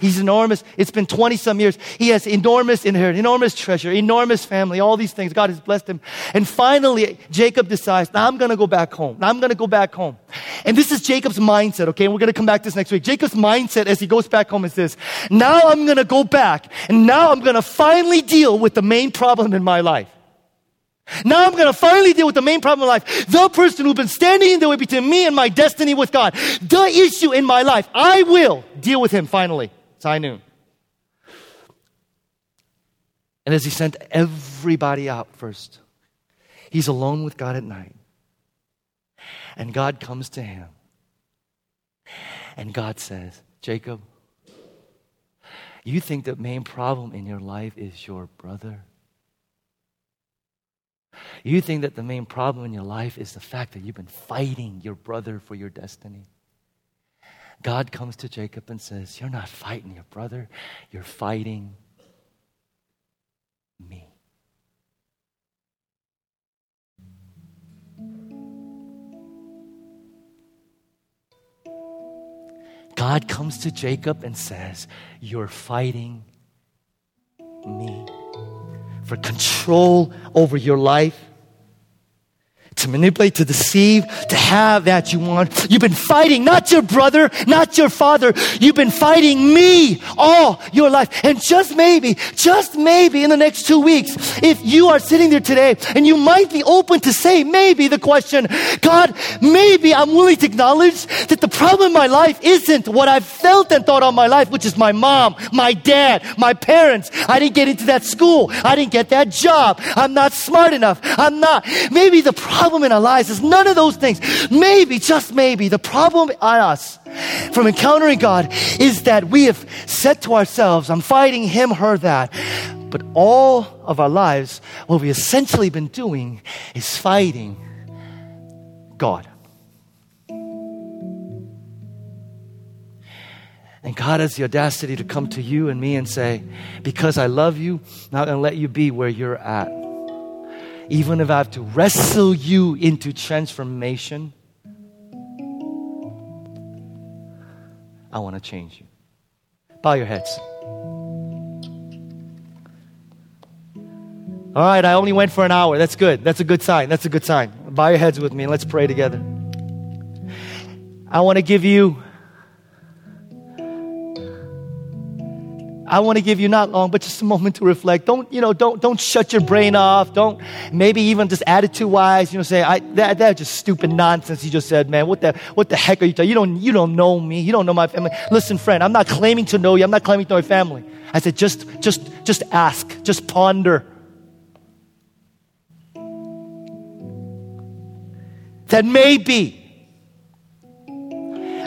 He's enormous. It's been 20 some years. He has enormous inheritance, enormous treasure, enormous family, all these things. God has blessed him. And finally, Jacob decides, now I'm going to go back home. Now I'm going to go back home. And this is Jacob's mindset, okay? And we're going to come back to this next week. Jacob's mindset as he goes back home is this, now I'm going to go back and now I'm going to finally deal with the main problem in my life. Now I'm going to finally deal with the main problem in life. The person who's been standing in the way between me and my destiny with God. The issue in my life. I will deal with him finally. It's high noon. And as he sent everybody out first, he's alone with God at night. And God comes to him. And God says, Jacob, you think the main problem in your life is your brother? You think that the main problem in your life is the fact that you've been fighting your brother for your destiny? God comes to Jacob and says, You're not fighting your brother, you're fighting me. God comes to Jacob and says, You're fighting me for control over your life to manipulate, to deceive, to have that you want. You've been fighting not your brother, not your father. You've been fighting me all your life. And just maybe, just maybe in the next two weeks, if you are sitting there today and you might be open to say maybe the question, God, maybe I'm willing to acknowledge that the problem in my life isn't what I've felt and thought all my life, which is my mom, my dad, my parents. I didn't get into that school. I didn't get that job. I'm not smart enough. I'm not. Maybe the problem problem in our lives is none of those things. Maybe, just maybe, the problem on us from encountering God is that we have said to ourselves, I'm fighting him, her, that. But all of our lives, what we've essentially been doing is fighting God. And God has the audacity to come to you and me and say, Because I love you, I'm not going to let you be where you're at even if I have to wrestle you into transformation, I want to change you. Bow your heads. All right, I only went for an hour. That's good. That's a good sign. That's a good sign. Bow your heads with me and let's pray together. I want to give you I want to give you not long, but just a moment to reflect. Don't, you know, don't, don't shut your brain off. Don't, maybe even just attitude wise, you know, say, I, that, that's just stupid nonsense you just said, man. What the, what the heck are you talking? You don't, you don't know me. You don't know my family. Listen, friend, I'm not claiming to know you. I'm not claiming to know your family. I said, just, just, just ask. Just ponder. That maybe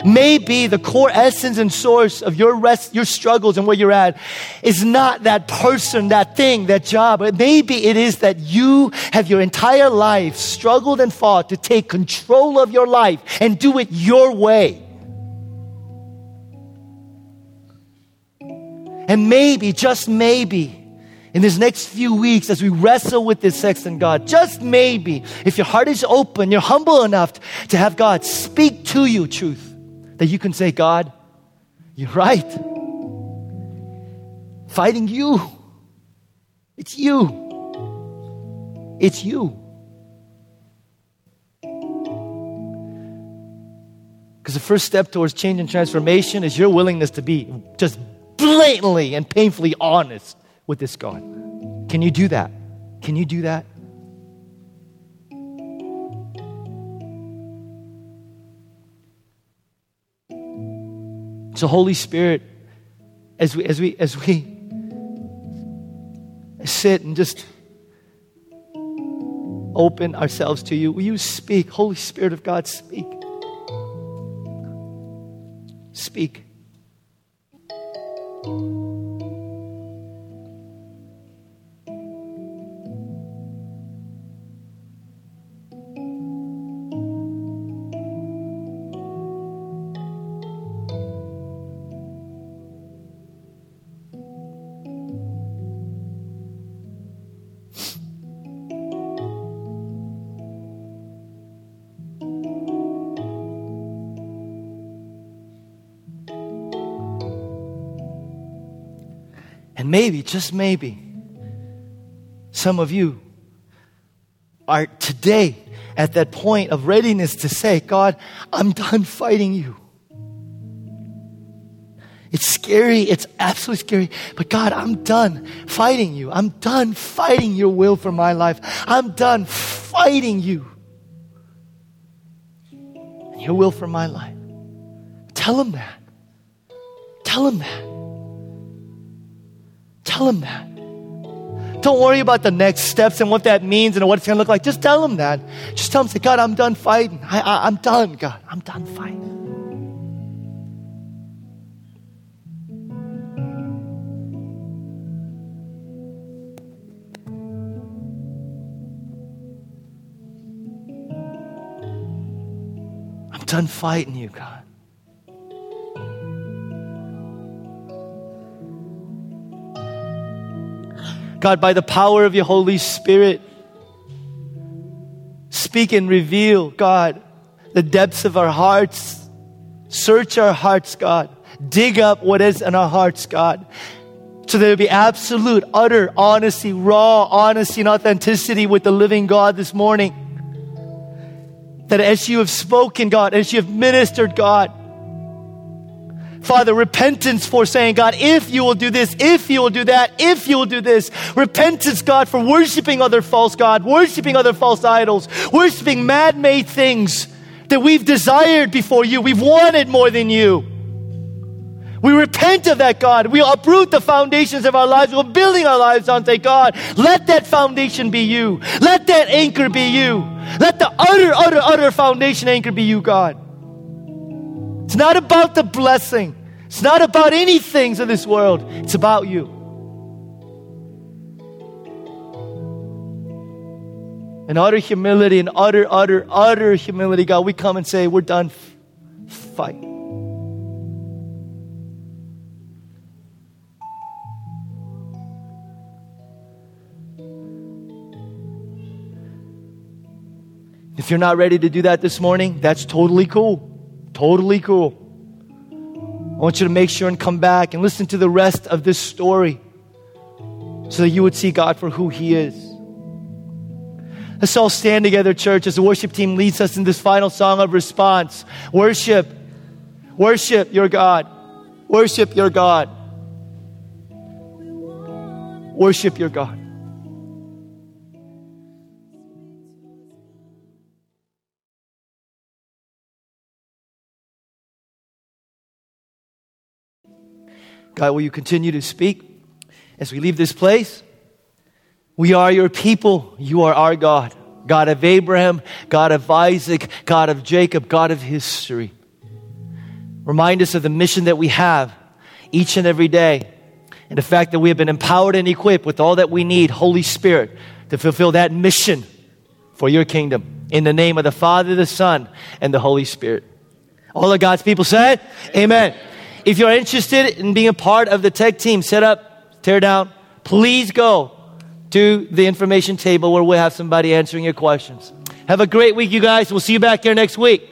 maybe the core essence and source of your rest, your struggles and where you're at is not that person, that thing, that job. Maybe it is that you have your entire life struggled and fought to take control of your life and do it your way. And maybe, just maybe, in these next few weeks as we wrestle with this sex and God, just maybe, if your heart is open, you're humble enough to have God speak to you truth that you can say, God, you're right. Fighting you. It's you. It's you. Because the first step towards change and transformation is your willingness to be just blatantly and painfully honest with this God. Can you do that? Can you do that? So, Holy Spirit, as we, as we, as we sit and just open ourselves to you, will you speak? Holy Spirit of God, speak. Speak. Maybe, just maybe, some of you are today at that point of readiness to say, God, I'm done fighting you. It's scary. It's absolutely scary. But God, I'm done fighting you. I'm done fighting your will for my life. I'm done fighting you. Your will for my life. Tell him that. Tell him that. Tell him that. Don't worry about the next steps and what that means and what it's going to look like. Just tell him that. Just tell him, say, God, I'm done fighting. I, I, I'm done, God. I'm done fighting. I'm done fighting you, God. God, by the power of your Holy Spirit, speak and reveal, God, the depths of our hearts. Search our hearts, God. Dig up what is in our hearts, God. So there will be absolute, utter honesty, raw honesty and authenticity with the living God this morning. That as you have spoken, God, as you have ministered, God, Father, repentance for saying, God, if you will do this, if you will do that, if you will do this. Repentance, God, for worshiping other false God, worshiping other false idols, worshiping man made things that we've desired before you. We've wanted more than you. We repent of that, God. We uproot the foundations of our lives. We're building our lives on, say, God, let that foundation be you. Let that anchor be you. Let the utter, utter, utter foundation anchor be you, God. It's not about the blessing. It's not about any things of this world. It's about you. In utter humility, in utter, utter, utter humility, God, we come and say, We're done. Fight. If you're not ready to do that this morning, that's totally cool. Totally cool. I want you to make sure and come back and listen to the rest of this story so that you would see God for who He is. Let's all stand together, church, as the worship team leads us in this final song of response. Worship, worship your God. Worship your God. Worship your God. God, will you continue to speak as we leave this place? We are your people. You are our God. God of Abraham, God of Isaac, God of Jacob, God of history. Remind us of the mission that we have each and every day and the fact that we have been empowered and equipped with all that we need, Holy Spirit, to fulfill that mission for your kingdom. In the name of the Father, the Son, and the Holy Spirit. All of God's people said, Amen. Amen. If you're interested in being a part of the tech team, set up, tear down, please go to the information table where we'll have somebody answering your questions. Have a great week, you guys. We'll see you back here next week.